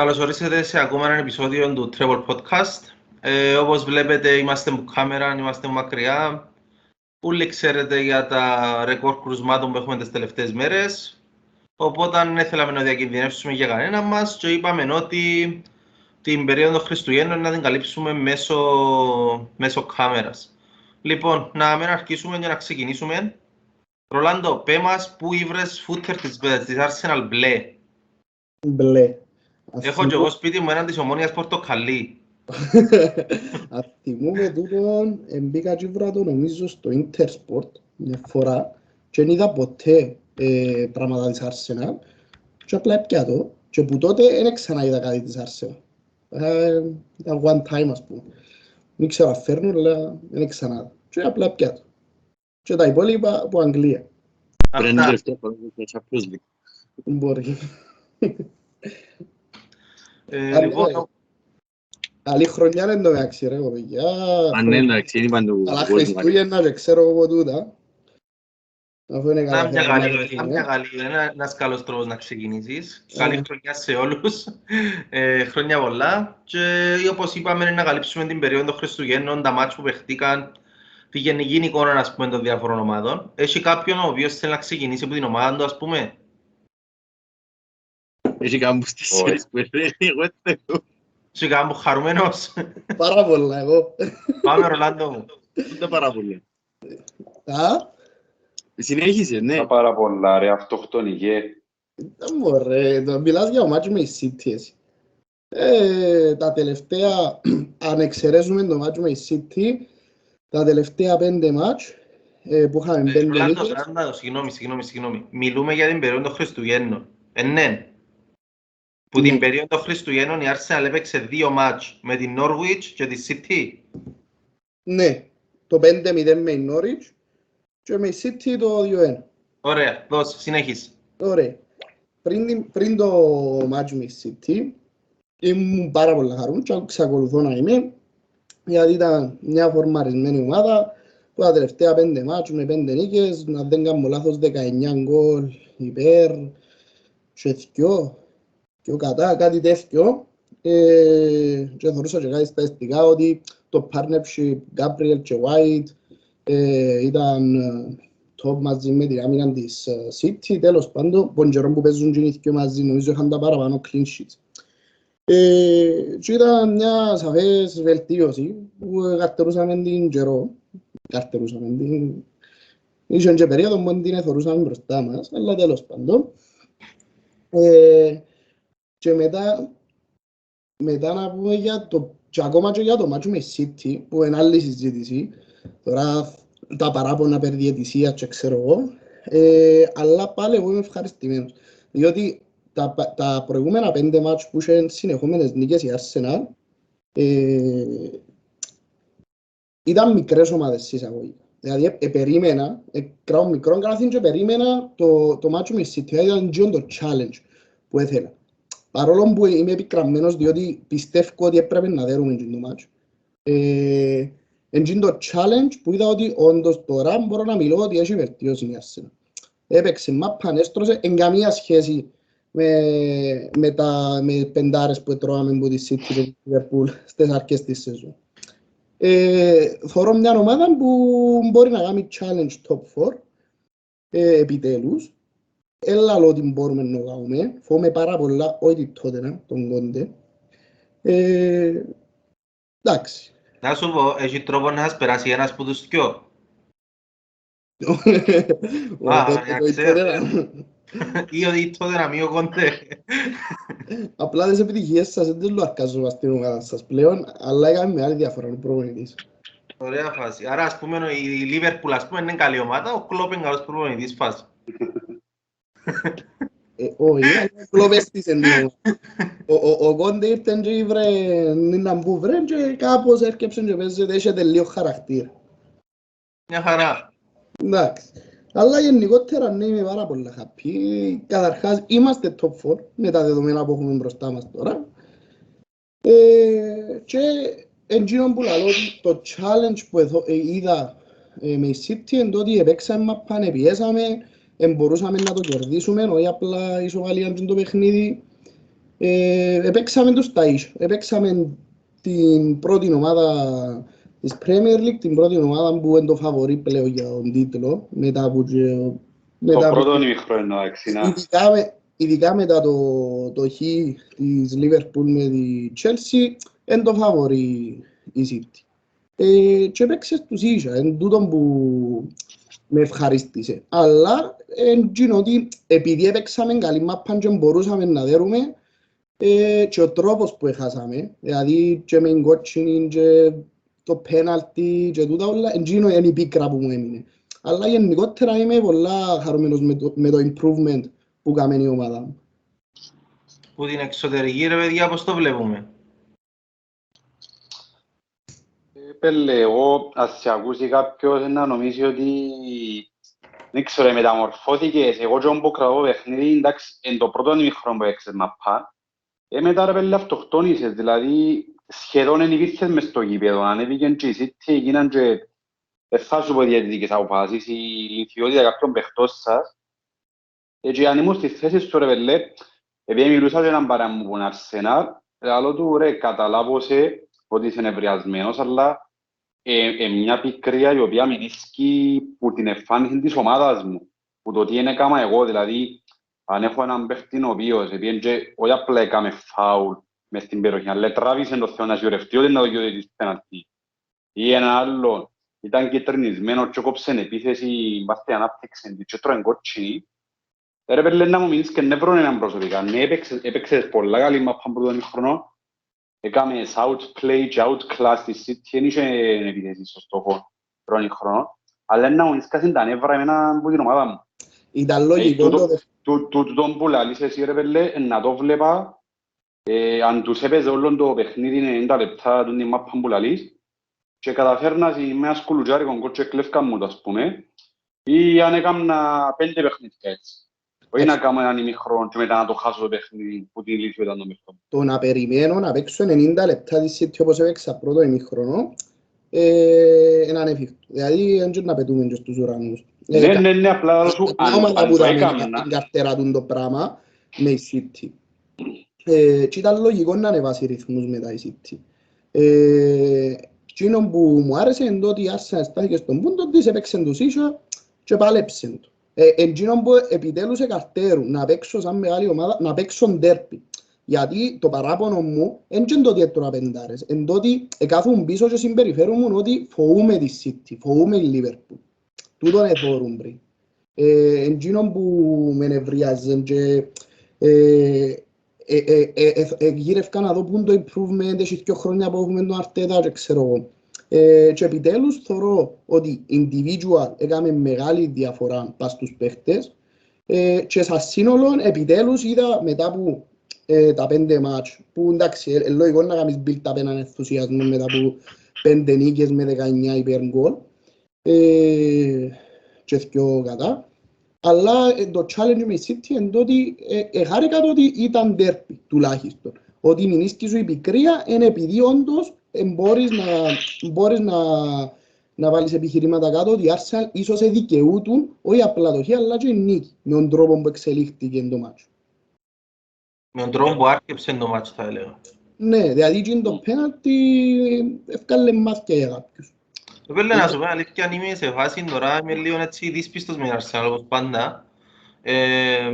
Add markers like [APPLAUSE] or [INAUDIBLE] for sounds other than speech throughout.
Καλώς ορίσατε σε ακόμα ένα επεισόδιο του Travel Podcast. Ε, όπως βλέπετε είμαστε με κάμερα, είμαστε μακριά. Όλοι ξέρετε για τα ρεκόρ κρουσμάτων που έχουμε τις τελευταίες μέρες. Οπότε δεν θέλαμε να διακινδυνεύσουμε για κανένα μας και είπαμε ότι την περίοδο των Χριστουγέννων να την καλύψουμε μέσω, μέσω κάμερας. Λοιπόν, να μην αρχίσουμε και να ξεκινήσουμε. Ρολάντο, πέ μας πού ήβρες φούτερ της, της Arsenal μπλε. Μπλε. Έχω και εγώ σπίτι μου έναν της ομόνιας πορτοκαλί. [LAUGHS] Αθυμούμε τούτον, μπήκα και βρά το νομίζω στο Intersport μια φορά και δεν είδα ποτέ ε, πράγματα της Arsenal και απλά έπια το και που τότε δεν ξανά είδα κάτι της Arsenal. Ε, ήταν one time ας πούμε. Δεν ξέρω αν φέρνουν, αλλά δεν ξανά. Και απλά έπια το. Και τα υπόλοιπα από Αγγλία. Πρέπει να Αυτά. τελευταία φορά που είχε Champions League. Μπορεί. Ε, Καλή λοιπόν, χρονιά. Καλή χρονιά είναι το μεταξύ ρε παιδιά. Αν ναι, εντάξει, είναι παντού. Αλλά Πολύ Χριστούγεννα και ξέρω εγώ τούτα. Αφού είναι να καλά μια χρονιά, καλή, να ε. μια καλή, ένα- ένας καλός τρόπος να ξεκινήσεις. Ε. Καλή χρονιά σε όλους. [LAUGHS] Ε, χρόνια πολλά. Και όπως είπαμε, να καλύψουμε την περίοδο των Χριστουγέννων, τα μάτς που παιχτήκαν, τη γενική εικόνα ας πούμε, των διάφορων ομάδων. Έχει κάποιον ο οποίος θέλει να ξεκινήσει από την ομάδα του, ας πούμε; Έχει κάμπους στις Όχι. σειρές που έρθει, εγώ θέλω. Σε κάνω χαρούμενος. Πάρα πολλά εγώ. Πάμε Ρολάντο μου. Ούτε πάρα πολύ. Α, Συνέχισε, ναι. Τα πάρα πολλά ρε, αυτοκτονικέ. δεν μωρέ, το μιλάς για ο μάτσο με η City εσύ. Ε, τα τελευταία, [CLEARS THROAT] αν εξαιρέσουμε το μάτσο με η City, τα τελευταία πέντε μάτς ε, που είχαμε Ε, πέντε Ρολάντο, νίκες, Ρολάντο, συγγνώμη, συγγνώμη, συγγνώμη. Μιλούμε για την περίοδο των Χριστουγέννων. Ε, ναι. Που Ναι. την περίοδο των Χριστουγέννων η Arsenal έπαιξε δύο μάτς με την Norwich και τη City. ναι, το 5-0 με η Norwich και με η City το 2-1. Ωραία, δώσε, συνέχισε. Ωραία. Πριν, την- πριν το μάτσο με η City, ήμουν πάρα πολύ χαρούμενος και εξακολουθώ να είμαι, γιατί ήταν μια φορμαρισμένη ομάδα που τα τελευταία πέντε μάτσο με πέντε νίκες, να δεν κάνω λάθος 19 γκολ υπέρ και δυο, δυο κατά, κάτι τέτοιο. Ε, και θεωρούσα και κάτι στατιστικά ότι το partnership Gabriel και White ε, ήταν ε, top μαζί με την άμυνα της ε, City. Τέλος πάντων, τον καιρό που παίζουν και οι δυο μαζί, νομίζω είχαν τα παραπάνω clean sheets. Ε, και ήταν μια σαφές βελτίωση που καρτερούσαμε την καιρό. Καρτερούσαμε την... Ήσαν και περίοδο που την εθωρούσαμε μπροστά μας, αλλά τέλος πάντων. Ε, και μετά, μετά να πούμε για το, και ακόμα και για το μάτσο με η City, που είναι άλλη συζήτηση, τώρα τα παράπονα περί διαιτησίας και ξέρω εγώ, ε, αλλά πάλι εγώ είμαι ευχαριστημένος. Διότι τα, πα- τα προηγούμενα πέντε μάτς που είχε συνεχόμενες νίκες η Arsenal ε, ήταν μικρές ομάδες εισαγωγικά. Δηλαδή, ε, ε, περίμενα, ε, κράω μικρό καλάθιν και περίμενα το, το μάτσο με η City. Δηλαδή, ήταν τζιόν το challenge που ήθελα. Παρόλο που είμαι επικραμμένος διότι πιστεύω ότι έπρεπε να δέρουμε τζιόν το μάτσο. Ε, Εν το challenge που είδα ότι όντως τώρα μπορώ να μιλώ ότι έχει βελτίωση η Arsenal. Έπαιξε μάπαν, έστρωσε, εν καμία σχέση με, με, τα, με πεντάρες που τρώγαμε από τη City και τη Liverpool στις αρχές της σεζόν. Ε, θωρώ μια ομάδα που μπορεί να κάνει challenge top 4 ε, επιτέλους. Έλα λέω ότι μπορούμε να κάνουμε. Φοβούμαι πάρα πολλά, όχι τότε να, τον Κόντε. Ε, εντάξει. Να σου πω, έχει τρόπο να σας περάσει ένας από τους δυο. [LAUGHS] [LAUGHS] Ο Α, Κόντε για το ξέρω. Ιτωδένα. Ή ότι τότε να μην ο Κοντέ. Απλά τις επιτυχίες σας δεν τις λουαρκάζουμε στην ομάδα σας πλέον, αλλά έκαμε μεγάλη διαφορά ο προπονητής. Ωραία φάση. Άρα, ας πούμε, η Liverpool, ας πούμε, είναι καλή ομάδα, ο Κλόπ είναι καλός προπονητής φάση. Ε, Όχι, αλλά κλόπες της εν την ομάδα. Ο- ο- Ο Κόντε ήρθε και βρε να μπου βρε και κάπως έρκεψε και παίζεται, έχετε λίγο χαρακτήρα. Μια χαρά. Εντάξει. Αλλά γενικότερα ναι, είμαι πάρα πολύ happy. Καταρχάς, είμαστε top 4 με τα δεδομένα που έχουμε μπροστά μας τώρα. Ε, και εντύνο που λέω ότι το challenge που εδώ, ε, είδα ε, με η City είναι το ότι επέξαμε μαπάν, πιέσαμε, ε, μπορούσαμε να το κερδίσουμε, όχι απλά η ισοβαλία είναι το παιχνίδι. Ε, επέξαμε τους τα ίσια. Επέξαμε την πρώτη ομάδα της Premier League, την πρώτη ομάδα που είναι το φαβορή πλέον για τον τίτλο, μετά από... και- Το μετά από- πρώτο ημίχρονο εννοώ, εξήνα. ειδικά, με- ειδικά μετά το, το χ της Liverpool με τη Chelsea, είναι το φαβορή η City. Ε, και έπαιξε τους ίσια, είναι τούτο που με ευχαρίστησε. Αλλά είναι ότι επειδή έπαιξαμε καλή μάπα και μπορούσαμε να δέρουμε ε, και ο τρόπος που έχασαμε, δηλαδή και με την κότσινη και το πέναλτι και τούτα όλα, εκείνο είναι η πίκρα που μου έμεινε. Αλλά γενικότερα είμαι πολλά χαρούμενος με το, με το improvement που κάνει η ομάδα μου. Που την εξωτερική ρε παιδιά πώς το βλέπουμε; Πέλε, εγώ ας σε ακούσει κάποιος να νομίζει ότι δεν ξέρω, μεταμορφώθηκες. Εγώ και όπου κρατώ παιχνίδι, εντάξει, εν το πρώτο ημίχρονο που έξες μαπά. Ε, μετά ρε πέλε αυτοκτόνησες, δηλαδή σχεδόν δεν υπήρχες μες στο γήπεδο. Ανέβηκεν και η City, έγιναν και δεν θα σου πω διαιτητικές αποφάσεις, η λυθιότητα κάποιων παιχτών σας. Ε, και αν ήμουν στη θέση σου ρε πέλε, επειδή μιλούσας και έναν παρέα μου που είναι Αρσενάλ, λέω του ρε καταλάβωσε ότι είσαι νευριασμένος, αλλά ε, ε, μια πικρία η οποία μιλήσκει που την εμφάνιση της ομάδας μου, που το τι είναι κάμα εγώ, δηλαδή αν έχω έναν παίχτη ο οποίος επειδή και όχι απλά έκαμε φάουλ μες στην περιοχή, αλλά τράβησε το Θεό να σιωρευτεί ότι να το γιώδη της πέναλτη. Ή ένα άλλο ήταν κυτρινισμένο και κόψε επίθεση βάστε ανάπτυξη και τρώει κότσινη. Ε, Ρε πέλε να μου μείνεις και νεύρον έναν προσωπικά. Ναι, έπαιξες, έπαιξες πολλά καλή μαπά από τον χρόνο. Έκαμε outplay και outclass της City, δεν είχε επίθεση στο στόχο πρώτη χρόνο. Αλλά να μου ίσκασαν τα νεύρα εμένα από την ομάδα μου. Ήταν λογικό τούτο- το δε- Του, του, του τον που λαλείς εσύ ρε πέλε, να το βλέπα, ε, αν τους έπαιζε όλο το παιχνίδι 90 λεπτά του την μάπα που λαλείς, και καταφέρνας με ένα σκουλουτζάρικο γκολ και κλέφκα μου το ας πούμε, ή αν έκανα πέντε παιχνίδια έτσι. Όχι να κάνω έναν ημίχρονο και μετά να το χάσω το παιχνίδι που την λύση ήταν το μερικό. το να περιμένω να παίξω 90 λεπτά της City όπως έπαιξα πρώτο ημίχρονο ε, είναι ανέφικτο. Δηλαδή δεν ξέρω να πετούμε και στους ουρανούς. Ναι, ναι, ναι, απλά θα σου, Μια αν, ομάδα αν που το θα έκανα, μείνει την καρτέρα του το πράγμα με η City. Ε, και ήταν λογικό να ανεβάσει ρυθμούς μετά η City. Ε, εκείνο που μου άρεσε είναι το ότι η Arsenal στάθηκε στον πούντο της, έπαιξε τους ίσια και πάλεψε το. Ε, εκείνο που επιτέλους εκαρτέρουν να παίξω σαν μεγάλη ομάδα, να παίξω ντέρπι. Γιατί το παράπονο μου δεν είναι το ότι έτρωα πεντάρες, είναι το ότι εκάθουν πίσω και συμπεριφέρουν ότι φοβούμε τη City, φοβούμε η Liverpool. Τούτον εθώρουν πριν. Ε, εκείνο που με νευριάζει και ε, ε, ε, ε, ε, ε, γύρευκα να δω πού είναι το improvement, έχει δύο χρόνια που έχουμε τον Αρτέτα και ξέρω εγώ. Ε, και επιτέλους θεωρώ ότι individual έκαμε μεγάλη διαφορά πας στους παίχτες. Ε, και σαν σύνολο επιτέλους είδα μετά από ε, τα πέντε μάτς που εντάξει, ε, ε, λογικό να κάνεις build up έναν ενθουσιασμό μετά από πέντε νίκες με 19 υπέρ γκολ. Ε, και δυο κατά. Αλλά ε, το challenge με η City είναι το ότι ε, ε, χάρηκα το ότι ήταν derby τουλάχιστον. Ότι η μηνύσκη σου η πικρία είναι επειδή όντως ε, μπορείς να, μπορείς να, να βάλεις επιχειρήματα κάτω ότι η Arsenal ίσως δικαιούτουν όχι απλά το χ αλλά και η νίκη με τον τρόπο που εξελίχθηκε το μάτσο. Με τον τρόπο που άρκεψε το μάτσο θα έλεγα. Ναι, δηλαδή εκείνο το πέναλτι έφκαλε μάτια για κάποιους. Θέλω να σου πω αλήθεια, αν είμαι σε φάση τώρα, είμαι λίγο έτσι δύσπιστος με την Arsenal, όπως πάντα. Ε,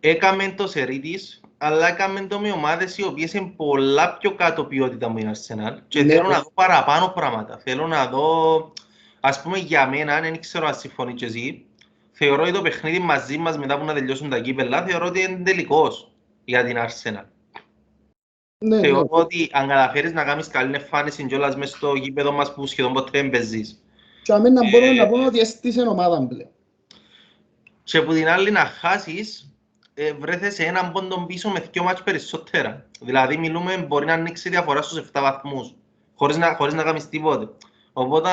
έκαμε το σερί της, αλλά έκαμε το με ομάδες οι οποίες είναι πολλά πιο κάτω ποιότητα από την Arsenal και Ναι. θέλω να δω παραπάνω πράγματα. Θέλω να δω, ας πούμε για μένα, δεν ξέρω αν συμφωνείς και εσύ, θεωρώ ότι το παιχνίδι μαζί μας μετά που να τελειώσουν τα κύπελα, θεωρώ ότι είναι τελικός για την Arsenal. Ναι, ναι. Θεωρώ ότι αν καταφέρεις να κάνεις καλή εμφάνιση κιόλας μες στο γήπεδο μας που σχεδόν ποτέ δεν παίζεις Και αμένα μπορώ Ε, να πω ότι έστησε ομάδα πλέον. και που την άλλη να χάσεις ε, βρέθεσαι έναν πόντο πίσω με δυο μάτς περισσότερα. Δηλαδή μιλούμε μπορεί να ανοίξει διαφορά στους 7 βαθμούς χωρίς να, χωρίς να κάνεις τίποτε. Οπότε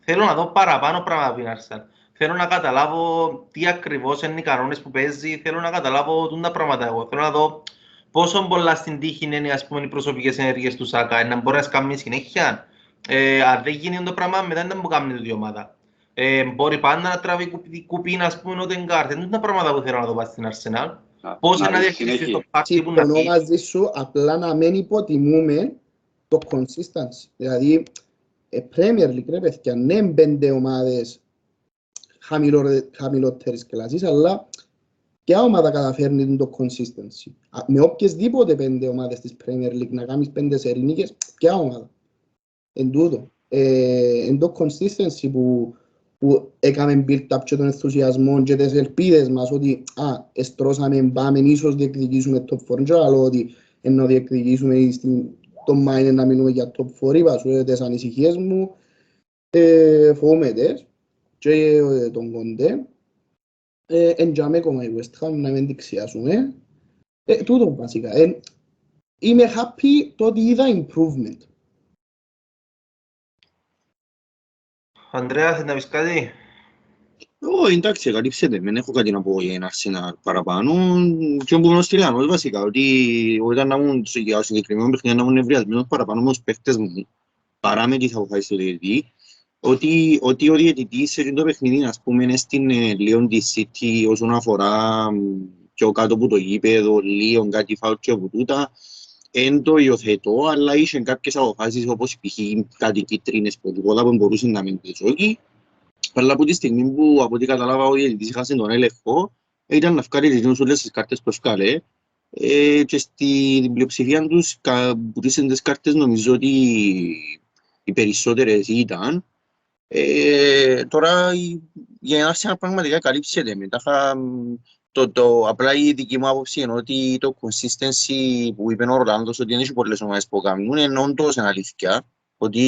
θέλω να δω παραπάνω πράγματα από την Arsenal. Θέλω να καταλάβω τι ακριβώς είναι οι κανόνες που παίζει, θέλω να καταλάβω τούν τα πράγματα εγώ. Θέλω να δω πόσο πολλά στην τύχη είναι ας πούμε, οι προσωπικές ενέργειες του Σάκα, να μπορεί να σκάμει συνέχεια. Ε, αν δεν γίνει το πράγμα, μετά δεν μπορεί να κάνει η ομάδα. Ε, μπορεί πάντα να τραβεί κουπί, κουπί ας πούμε, ο Τεγκάρ. Δεν είναι τα πράγματα που θέλω να δω πάω στην Arsenal. Να- Πώς να να δεις διαχειριστείς συνέχεια. το πάρτι που να Συμφωνώ πει. μαζί σου, απλά να μην υποτιμούμε το consistency. Δηλαδή, ε, Premier League, ρε παιδιά, ναι, είναι πέντε ομάδες χαμηλό- χαμηλότερης κλάσης, αλλά ποια ομάδα καταφέρνει το consistency; Α, Με οποιασδήποτε πέντε ομάδες της Premier League να κάνεις πέντε σερινίκες, ποια ομάδα; Εν τούτο. Ε, εν το consistency που, που έκαμε build-up και τον ενθουσιασμό και τις ελπίδες μας ότι α, εστρώσαμε, πάμε, ίσως διεκδικήσουμε top 4 και άλλο ότι ενώ διεκδικήσουμε στην, το μάιν να μείνουμε για top 4 είπα σου ε, τις ανησυχίες μου ε, φοβούμαι τες και ε, τον Κοντέ ε, εν τζάμε ακόμα η West Ham να μην την ξιάσουμε. Ε, τούτο βασικά. Ε, είμαι happy το ότι είδα improvement Ανδρέας, θέλει να πεις κάτι; Ω, εντάξει, καλύψετε. Δεν έχω κάτι να πω για ένα Arsenal παραπάνω. Και όπου ήμουν στυλάνος, βασικά, ότι όταν να ήμουν σε- για συγκεκριμένο παιχνίδι να ήμουν ευριασμένος παραπάνω με τους παίχτες μου, παρά με τις αποφάσεις του διαιτητή, ότι, ότι ο διαιτητής σε το παιχνίδι, ας πούμε, είναι στην ε, Leon τη City όσον αφορά μ, πιο κάτω από το γήπεδο, λίγο κάτι φάουλ και από τούτα, εν το υιοθετώ, αλλά είχε κάποιες αποφάσεις όπως π.χ. κάτι κίτρινες που τίποτα που μπορούσε να μην πεις όχι. Αλλά από τη στιγμή που από ό,τι κατάλαβα ο διαιτητής είχασε τον έλεγχο, ήταν να βγάλει τις όλες τις κάρτες που βγάλε ε, και στην πλειοψηφία τους κα- που τις τις κάρτες νομίζω ότι οι περισσότερες ήταν. Ε, τώρα η- για ένα Arsenal πραγματικά καλύψεται μετά. Θα- Το, το, απλά η δική μου άποψη είναι ότι το consistency που είπε ο Ρολάνδος ότι δεν έχει πολλές ομάδες που κάνουν είναι όντως είναι αλήθεια. Ότι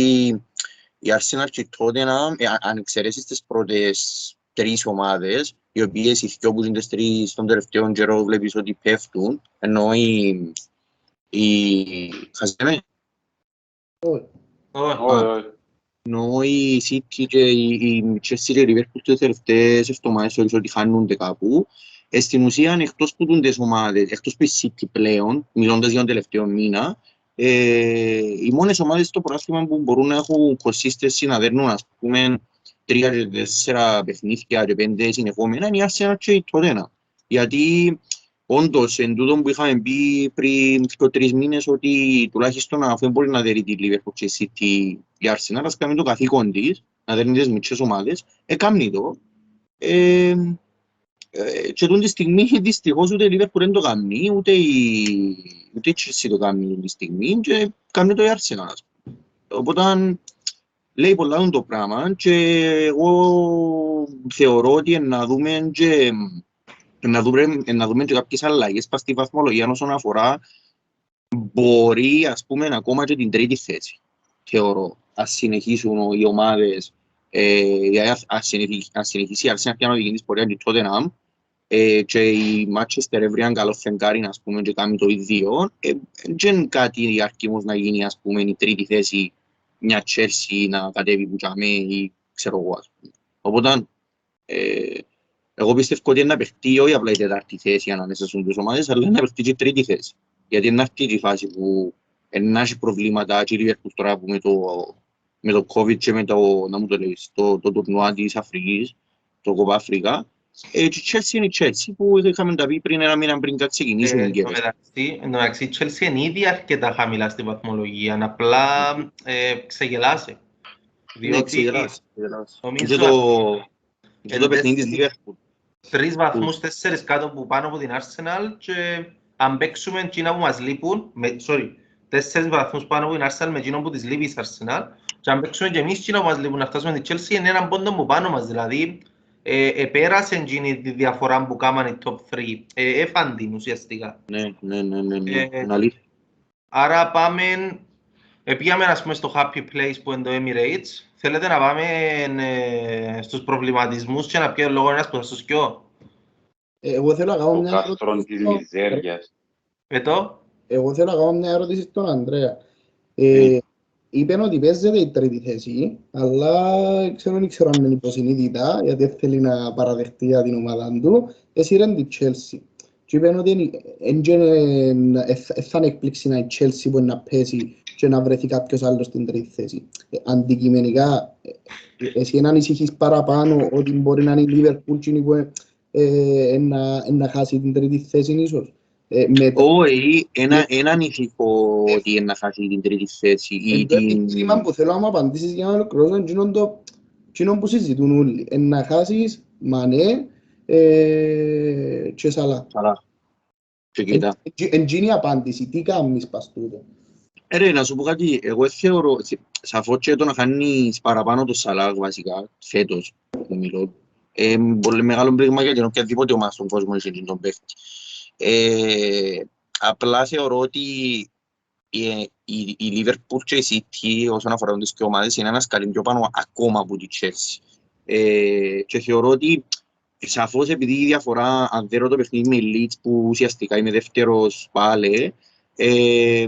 η Arsenal και η Tottenham, ε, αν εξαιρέσεις τις πρώτες τρεις ομάδες, οι οποίες οι δυο που είναι τις τρεις των τελευταίων καιρό βλέπεις ότι πέφτουν, ενώ η... η χασέμε, Όχι. Όχι, όχι. ενώ η City και η, η Chelsea και η Liverpool τις τελευταίες εβδομάδες θεωρείς ότι χάνονται κάπου. Ε, στην ουσία, εκτός που τις ομάδες, εκτός που η City πλέον, μιλώντας για τον τελευταίο μήνα, ε, οι μόνες ομάδες στο πρωτάθλημα που μπορούν να έχουν consistency να δέρνουν, ας πούμε, τρία και τέσσερα παιχνίδια και πέντε συνεχόμενα είναι η Arsenal και η Tottenham. Γιατί όντως, εν τούτο που είχαμε πει πριν και τρεις μήνες ότι τουλάχιστον αφού δεν μπορεί να δέρει τη Liverpool και η City η Arsenal, ας κάνει το καθήκον της, να δέρνει τις μικρές ομάδες, έκαμνει το. Ε, ε, και τούτη τη στιγμή [LAUGHS] δυστυχώς ούτε η Liverpool δεν το κάνει, ούτε η, ούτε η Chelsea το κάνει τούτη τη στιγμή και κάνει το η Arsenal. ας πούμε. Οπότε λέει πολλά το πράγμα και εγώ θεωρώ ότι να δούμε και, να δούμε, να δούμε και κάποιες αλλαγές πας στη βαθμολογία όσον αφορά μπορεί ας πούμε ακόμα και την τρίτη θέση θεωρώ ας συνεχίσουν οι ομάδες ε, ας, συνεχίσει, ας συνεχίσει η Arsenal και να οδηγεί της πορεία του Tottenham ε, και η Manchester έβριαν καλό φεγγάρι ας πούμε και κάνει το ίδιο ε, δεν είναι κάτι αρκήμως να γίνει ας πούμε η τρίτη θέση μια Chelsea να κατέβει που τσάμε ή ξέρω εγώ ας πούμε. Οπότε ε, εγώ πιστεύω ότι είναι να παιχτεί όχι απλά η τετάρτη θέση ανάμεσα στις δύο ομάδες αλλά να παιχτεί και η τρίτη θέση. Γιατί είναι αυτή η φάση που να έχει προβλήματα και η Liverpool τώρα που με το, με το COVID και με το, να μου το λέεις, το, το τουρνουά της Αφρικής, το Κοπα Αφρικά. Ε, και η Chelsea είναι η Chelsea που είχαμε τα πει πριν ένα μήνα πριν κάτι ξεκινήσουν Ε, οι εν τω γκέρες. μεταξύ- εν τω μεταξύ, η Chelsea είναι ήδη αρκετά χαμηλά στη βαθμολογία, απλά ε, ξεγελάσε. Ναι, Διότι ξεγελάς, ξεγελάς. νομίζω Και το, και το εν παιχνίδι της τέσσερις- Liverpool. τρεις βαθμούς, τέσσερις κάτω που πάνω από την Arsenal και αν παίξουμε εκείνα που μας λείπουν, με, sorry, τέσσερις βαθμούς πάνω από την Arsenal με εκείνο που της λείπει η Arsenal και αν παίξουμε και εμείς εκείνα που μας λείπουν να φτάσουμε την Chelsea είναι έναν πόντο που πάνω μας, δηλαδή ε, επέρασε εκείνη τη διαφορά που κάμανε οι top 3, ε, έφαν την ουσιαστικά. Ναι, ναι, ναι, ναι, ναι. Ε, Είναι αλήθεια. Άρα πάμε, πήγαμε ας πούμε στο Happy Place που είναι το Emirates. Θέλετε να πάμε ε, στους προβληματισμούς και να πιέω λόγο ένας που θα σας πιω. Ε, Εγώ θέλω να κάνω Ο μια κάστρον της ερώτηση. μιζέριας. Πετώ. Εγώ θέλω να κάνω μια ερώτηση στον Ανδρέα. Ε, είπε ότι παίζεται η τρίτη θέση, αλλά ξέρω, δεν ξέρω αν είναι υποσυνείδητα, γιατί δεν θέλει να παραδεχτεί για την ομάδα του. Εσύ είναι τη Chelsea. Και είπε ότι δεν θα είναι έκπληξη να η Chelsea μπορεί να πέσει και να βρεθεί κάποιος άλλος στην τρίτη θέση. Ε, αντικειμενικά, ε, εσύ να ανησυχείς παραπάνω ότι μπορεί να είναι η Liverpool εκείνη που ε, να, να χάσει την τρίτη θέση ίσως; Ε, με το Όχι, ένα, ένα ανησυχώ ότι είναι να χάσει την τρίτη θέση ή εν το την... επιχείρημα που θέλω να μου απαντήσεις για να ολοκληρώσω είναι εκείνο το- εκείνο που συζητούν όλοι. Ε, να χάσεις Μανέ ε, και Σαλά. Καλά. Και κοίτα. Εν εκείνη η απάντηση, τι κάνεις πας τούτο. Ε, Ρε, να σου πω κάτι, εγώ θεωρώ, σαφώς και το να χάνεις παραπάνω το Σαλάχ βασικά, φέτος που μιλώ, ε, πολύ μεγάλο πλήγμα για την οποιαδήποτε ομάδα στον κόσμο έχει τον παίχτη. Ε, απλά θεωρώ ότι η, η, η Liverpool και η City όσον αφορά τις δύο ομάδες είναι ένας σκαλί πιο πάνω ακόμα από τη Chelsea. Ε, και θεωρώ ότι σαφώς επειδή η διαφορά, αν δέρω το παιχνίδι με Leeds που ουσιαστικά είμαι δεύτερος πάλι, ε,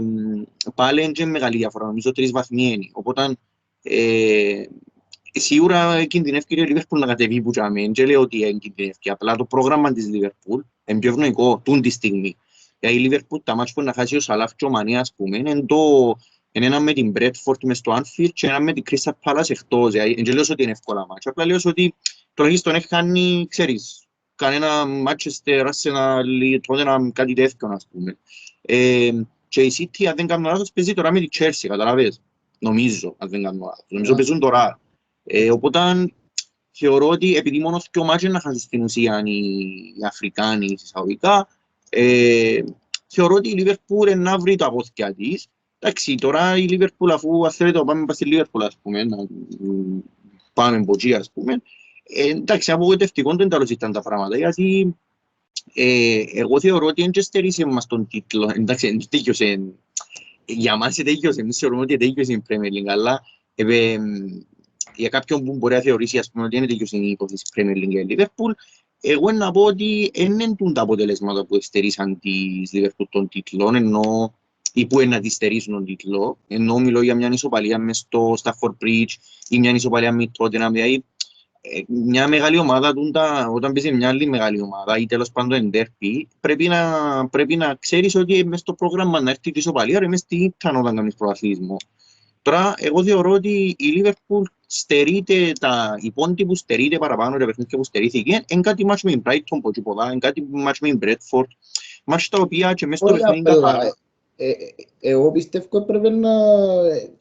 πάλι είναι και μεγάλη διαφορά, νομίζω τρεις βαθμοί είναι. Οπότε ε, σίγουρα κινδυνεύει η Liverpool να κατεβεί που τσάμε, δεν λέω ότι είναι κινδυνεύει, απλά το πρόγραμμα της Liverpool είναι πιο ευνοϊκό τούν τη στιγμή. Γιατί η Liverpool τα μάτια που να χάσει ο Σαλάχ και ο Μανί, ας πούμε, είναι, το, είναι ένα με την Bradford μες στο Anfield και ένα με την Crystal Palace εκτός. Δηλαδή, δεν λέω ότι είναι εύκολα μάτια, απλά λέω ότι τουλάχιστον έχει κάνει, ξέρεις, κανένα Manchester, Arsenal, Tottenham, κάτι τέτοιο, ας πούμε. Ε, και η City, αν δεν κάνω λάθος, παίζει τώρα με τη Chelsea, καταλαβες. Νομίζω, αν δεν κάνω λάθος. Νομίζω Ναι. παίζουν τώρα. Ε, οπότε, θεωρώ ότι επειδή μόνο δύο μάτια να χάσει στην ουσία οι, οι Αφρικάνοι εισαγωγικά, ε, θεωρώ ότι η Liverpool να βρει τα πόθηκια της. Εντάξει, τώρα η Liverpool αφού αν θέλετε να πάμε στη Liverpool, ας πούμε, να μ, πάμε από εκεί, ας πούμε, ε, εντάξει, απογοητευτικό δεν τα ήταν τα πράγματα, γιατί ε, εγώ θεωρώ ότι δεν στερήσε μας τον τίτλο. Εντάξει, δεν τέγιωσε. Για μας τέγιωσε. Εμείς θεωρούμε ότι τέγιωσε η Premier League, αλλά ε, ε, για κάποιον που μπορεί να θεωρήσει ας πούμε, ότι είναι τέγιωσε η υπόθεση Premier League για η Liverpool, εγώ να πω ότι δεν είναι τα αποτελέσματα που στερήσαν της Liverpool των τίτλων, ενώ ή που είναι να τη στερήσουν τον τίτλο, ενώ μιλώ για μια ισοπαλία μες στο Stafford Bridge ή μια ισοπαλία μες Tottenham, δηλαδή ε, μια μεγάλη ομάδα, τούντα, όταν παίζει μια άλλη μεγάλη ομάδα ή τέλος πάντων εντέρπι, πρέπει να, πρέπει να ξέρεις ότι μες στο πρόγραμμα να έρθει τη ισοπαλία, ρε, μες στη ήτταν όταν κάνεις προαθλισμό. Τώρα, εγώ θεωρώ ότι η Liverpool στερείται, τα υπόντι που στερείται παραπάνω, τα παιχνίδια που στερήθηκε, είναι κάτι μάτς με την Brighton, που τίποτα, είναι κάτι μάτς με την Bradford, μάτς τα οποία και μέσα στο Όχι παιχνίδι απλά, τα ε, ε, εγώ πιστεύω έπρεπε να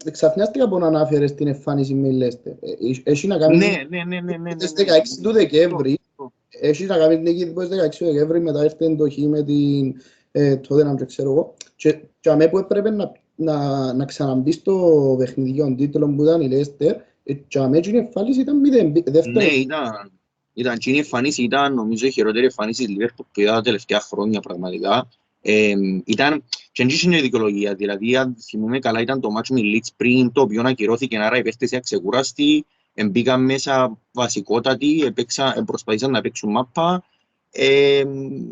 ε, ξαφνιάστηκα από να ανάφερες την εμφάνιση με η Leicester. Ε, Έχει να κάνει Ναι, ναι, ναι, ναι, ναι, ναι, στις ναι. 16 του Δεκέμβρη, Αυτό. έχει να κάνει την νίκη του 16 του Δεκέμβρη, μετά έρθει το χ με την ε, Tottenham και ξέρω εγώ. Και και αμέ που έπρεπε να, να, να ξαναμπεί στο παιχνιδιό τίτλο που ήταν η Leicester, ε, και αμέ και η εμφάνιση ήταν μηδέν, δεύτερο. Ναι, ήταν. Ήταν και η εμφανίση, ήταν νομίζω η χειρότερη εμφανίση της Liverpool που είδα τα τελευταία χρόνια πραγματικά. Ε, ήταν, και δεν είναι η δικαιολογία, δηλαδή αν θυμούμε καλά ήταν το match με Leeds πριν το οποίο ακυρώθηκε, άρα οι παίχτες ήταν ξεκουράστοι, ε, μπήκαν μέσα βασικότατοι, έπαιξαν, ε, προσπαθήσαν να παίξουν μάπα. Ε,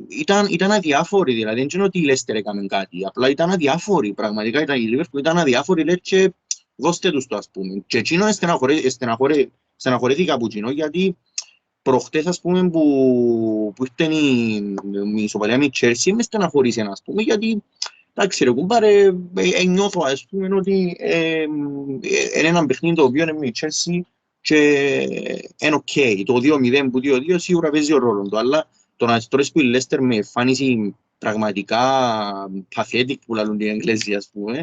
ήταν, ήταν αδιάφοροι, δηλαδή δεν είναι ότι η Leicester έκαμε κάτι, απλά ήταν αδιάφοροι, πραγματικά ήταν η Liverpool ήταν αδιάφοροι, λέει και δώστε τους το ας πούμε. Και εκείνο στεναχωρέ- στεναχωρέ- στεναχωρήθηκα από εκείνο γιατί προχτές ας πούμε που, που ήρθε η, η ισοπαλία με η Chelsea μες στεναχωρήσε ας πούμε γιατί εντάξει ρε κουμπάρε ε, ε, νιώθω ας πούμε ότι ε, ε, είναι ένα παιχνίδι το οποίο είναι με η Chelsea και είναι οκ. Το 2-0 που 2-2 σίγουρα παίζει ο ρόλος του αλλά το να στρώσει που η Leicester με εμφάνιση πραγματικά pathetic που λαλούν την Εγγλέζοι ας πούμε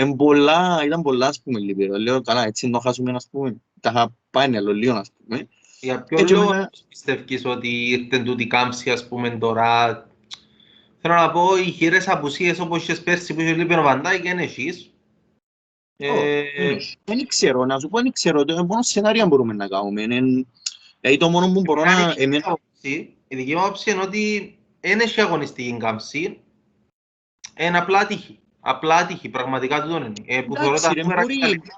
Εν πολλά, ήταν πολλά ας πούμε λίπηρο. Λέω καλά έτσι να χάσουμε ας πούμε. Τα είχα πάει άλλο λίγο ας πούμε. Για ποιο Έτσι, λόγο εμένα- πιστεύεις ότι ήρθε τούτη κάμψη, ας πούμε, τώρα; Θέλω να πω, οι χειρές απουσίες όπως είχες πέρσι που είχε λείπει ο Βαντάι και είναι εσείς. Ε, Δεν ξέρω, να σου πω δεν ξέρω. Το μόνο σενάρια μπορούμε να κάνουμε. Είναι- Δηλαδή το μόνο που μπορώ να... η δική μου εμένα- άποψη- Η δική μου άποψη είναι ότι δεν έχει αγωνιστική κάμψη. Είναι απλά τύχη. Απλά τύχη, πραγματικά τούτο είναι. Ε, που θεωρώ Εντάξει, τα ρε, νούμερα μπορεί- καλύτερα.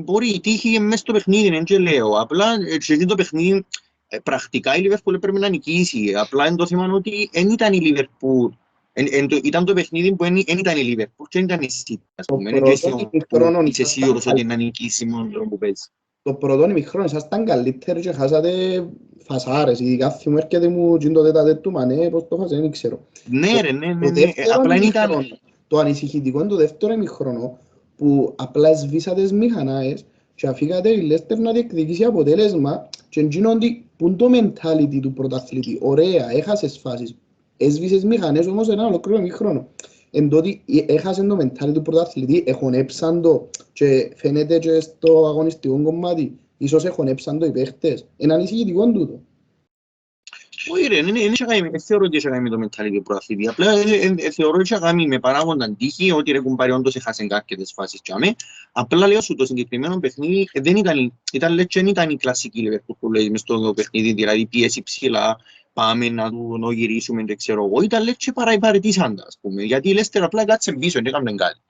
Μπορεί η τύχη μέσα στο παιχνίδι, δεν και λέω. Απλά ε, σε αυτό το παιχνίδι ε, πρακτικά η Liverpool πρέπει να νικήσει. Απλά είναι το θέμα είναι ότι δεν ήταν η Liverpool. Εν- εν το- ήταν το παιχνίδι που δεν ήταν η Liverpool και δεν ήταν η City. ας Το πούμε. Είναι πρώτο και εσύ ημιχρόνο που είσαι ήταν σίγουρος ότι καλύτερο. να νικήσει μόνο τον τρόπο που παίζεις. Το πρώτο ημιχρόνο ήσασταν καλύτεροι και χάσατε φασάρες. Ειδικά θυμώ έρχεται μου και το τέτα του Μανέ, πώς το χάσε, δεν ξέρω. Ναι, ρε, ναι, Το ναι, ναι. Ε, δεύτερο Απλά δεν ήταν... ημιχρόνο, το ανησυχητικό είναι το δεύτερο ημιχρόνο που απλά σβήσατε τις μηχανάες και αφήκατε η Λέστερ να διεκδικήσει αποτέλεσμα και εκείνο ότι που είναι το mentality του πρωταθλητή. Ωραία, έχασες φάσεις, έσβησες μηχανές όμως ένα ολόκληρο μήχρονο. Εν τότε έχασε το mentality του πρωταθλητή, εχονέψαν το και φαίνεται και στο αγωνιστικό κομμάτι. Ίσως εχονέψαν το οι παίχτες. Είναι ανησυχητικό τούτο. Όχι ρε, δεν έχει κάνει, δεν θεωρώ ότι έχει κάνει με το mentality του πρωταθλητή. Απλά ε, ε, ε, θεωρώ ότι έχει κάνει με παράγοντα τύχη, ότι ρε κουμπάρι όντως έχασε κάποιες φάσεις και αμέ. Απλά λέω σου το συγκεκριμένο παιχνίδι ε, δεν ήταν, ήταν λες και δεν ήταν η κλασική Liverpool που λέει μες στο παιχνίδι, δηλαδή πίεση ψηλά, πάμε να του να γυρίσουμε, δεν ξέρω εγώ. Ήταν λες και παραϊπαρετήσαν τα, ας πούμε, γιατί η Leicester απλά κάτσε πίσω, δεν έκαμε κάτι.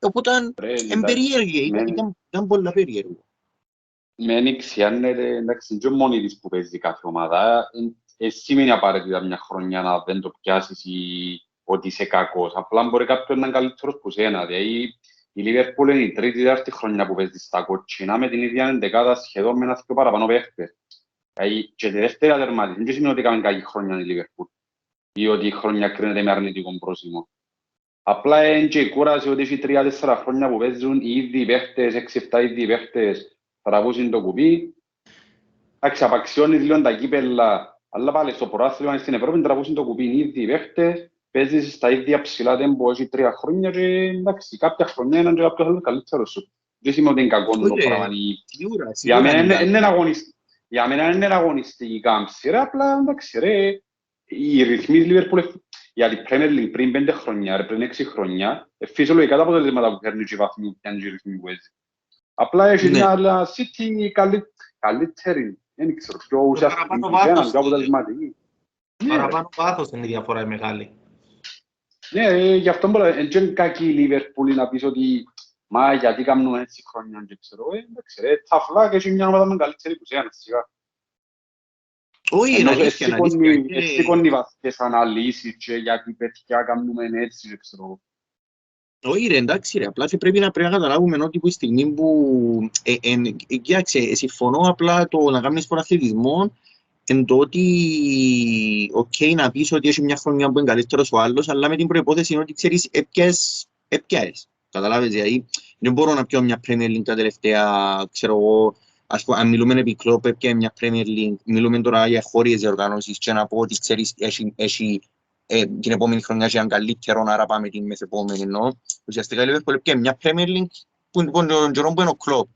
Οπότε Ρε, είναι εντάξει, περίεργη, ήταν, με- ήταν, ήταν πολλά περίεργο. Με ανοιξιάνεται, εντάξει, δεν είναι μόνη της που παίζει κάθε ομάδα. Ε, σημαίνει απαραίτητα μια χρονιά να δεν το πιάσεις ή ότι είσαι κακός. Απλά μπορεί κάποιον να είναι καλύτερος που σένα. Δηλαδή, η Liverpool είναι η τρίτη τέταρτη χρονιά που παίζει στα κοτσινά με την ίδια εντεκάδα σχεδόν με ένα πιο παραπάνω παίχτες. Δηλαδή, και τη δεύτερη τερματισμή δεν σημαίνει ότι έκαμε κακή χρονιά η Liverpool ή ότι η χρονιά κρίνεται με αρνητικό πρόσημο. Απλά είναι και η κούραση ότι έχει τρία-τέσσερα χρόνια που παίζουν οι ίδιοι παίχτες, έξι-εφτά ίδιοι παίχτες, τραβούσουν το κουμπί. Εντάξει, απαξιώνεις λίγο τα κύπελα, αλλά πάλι στο πρωτάθλημα στην Ευρώπη τραβούσουν το κουμπί οι ίδιοι παίχτες, παίζεις στα ίδια ψηλά τέμπο έχει τρία χρόνια και εντάξει, κάποια χρονιά είναι και κάποιος άλλος καλύτερος σου. Δεν σημαίνει ότι είναι κακό το Ούτε. πράγμα. Η- Σίγουρα, για σίγουρα μένα είναι είναι, είναι αγωνιστική. Για μένα είναι αγωνιστική κάμψη, ρε, απλά εντάξει ρε, οι ρυθμοί της Liverpool, εφ- για την Premier League πριν πέντε χρόνια, ρε, πριν έξι χρόνια, ε, φυσιολογικά τα αποτελέσματα που παίρνει και οι βαθμοί που πιάνει και οι ρυθμοί που έζει. Απλά έχει Ναι. μια άλλα City καλύ- καλύτερη, δεν ξέρω, πιο ουσιαστική, παραπάνω και έναν βάθος, πιο αποτελεσματική. Ναι, ρε. Παραπάνω πάθος είναι η διαφορά η μεγάλη. Ναι, ε, γι' αυτό μπορώ, δεν είναι κακή η Liverpool να πεις ότι μα γιατί κάνουμε έτσι χρόνια και ξέρω, ε, εντάξει ρε, ταφλά και έχει μια ομάδα με καλύτερη που σένα, σιγά. Όχι, είναι Ενώ αλήθεια, είναι σηκώνει- αλήθεια. ε, Είναι- σηκώνει βαθιές αναλύσεις και γιατί παιδιά κάνουμε έτσι, δεν ξέρω. Όχι ρε, εντάξει ρε, απλά και πρέπει να, πρέπει να καταλάβουμε ότι που η στιγμή που... Ε, ε, ε, κοίταξε, ε, συμφωνώ απλά το να κάνεις πρωταθλητισμό εν το ότι οκ να πεις ότι έχει μια χρονιά που είναι καλύτερος ο άλλος, αλλά με την προϋπόθεση είναι ότι ξέρεις έπιαες, έπιαες. Κατάλαβες, δηλαδή δεν μπορώ να πιάω μια Premier League τα τελευταία, ξέρω εγώ, ας πούμε, αν μιλούμε επί Κλοπ, έπιαε μια Premier League, μιλούμε τώρα για χώρκες διοργανώσεις και να πω ότι ξέρεις, έχει, έχει ε, την επόμενη χρονιά και έναν καλύτερο, άρα πάμε την μεθεπόμενη, εννοώ. Ουσιαστικά η Liverpool έπιε μια Premier League που είναι τον καιρό που είναι ο κλόπ.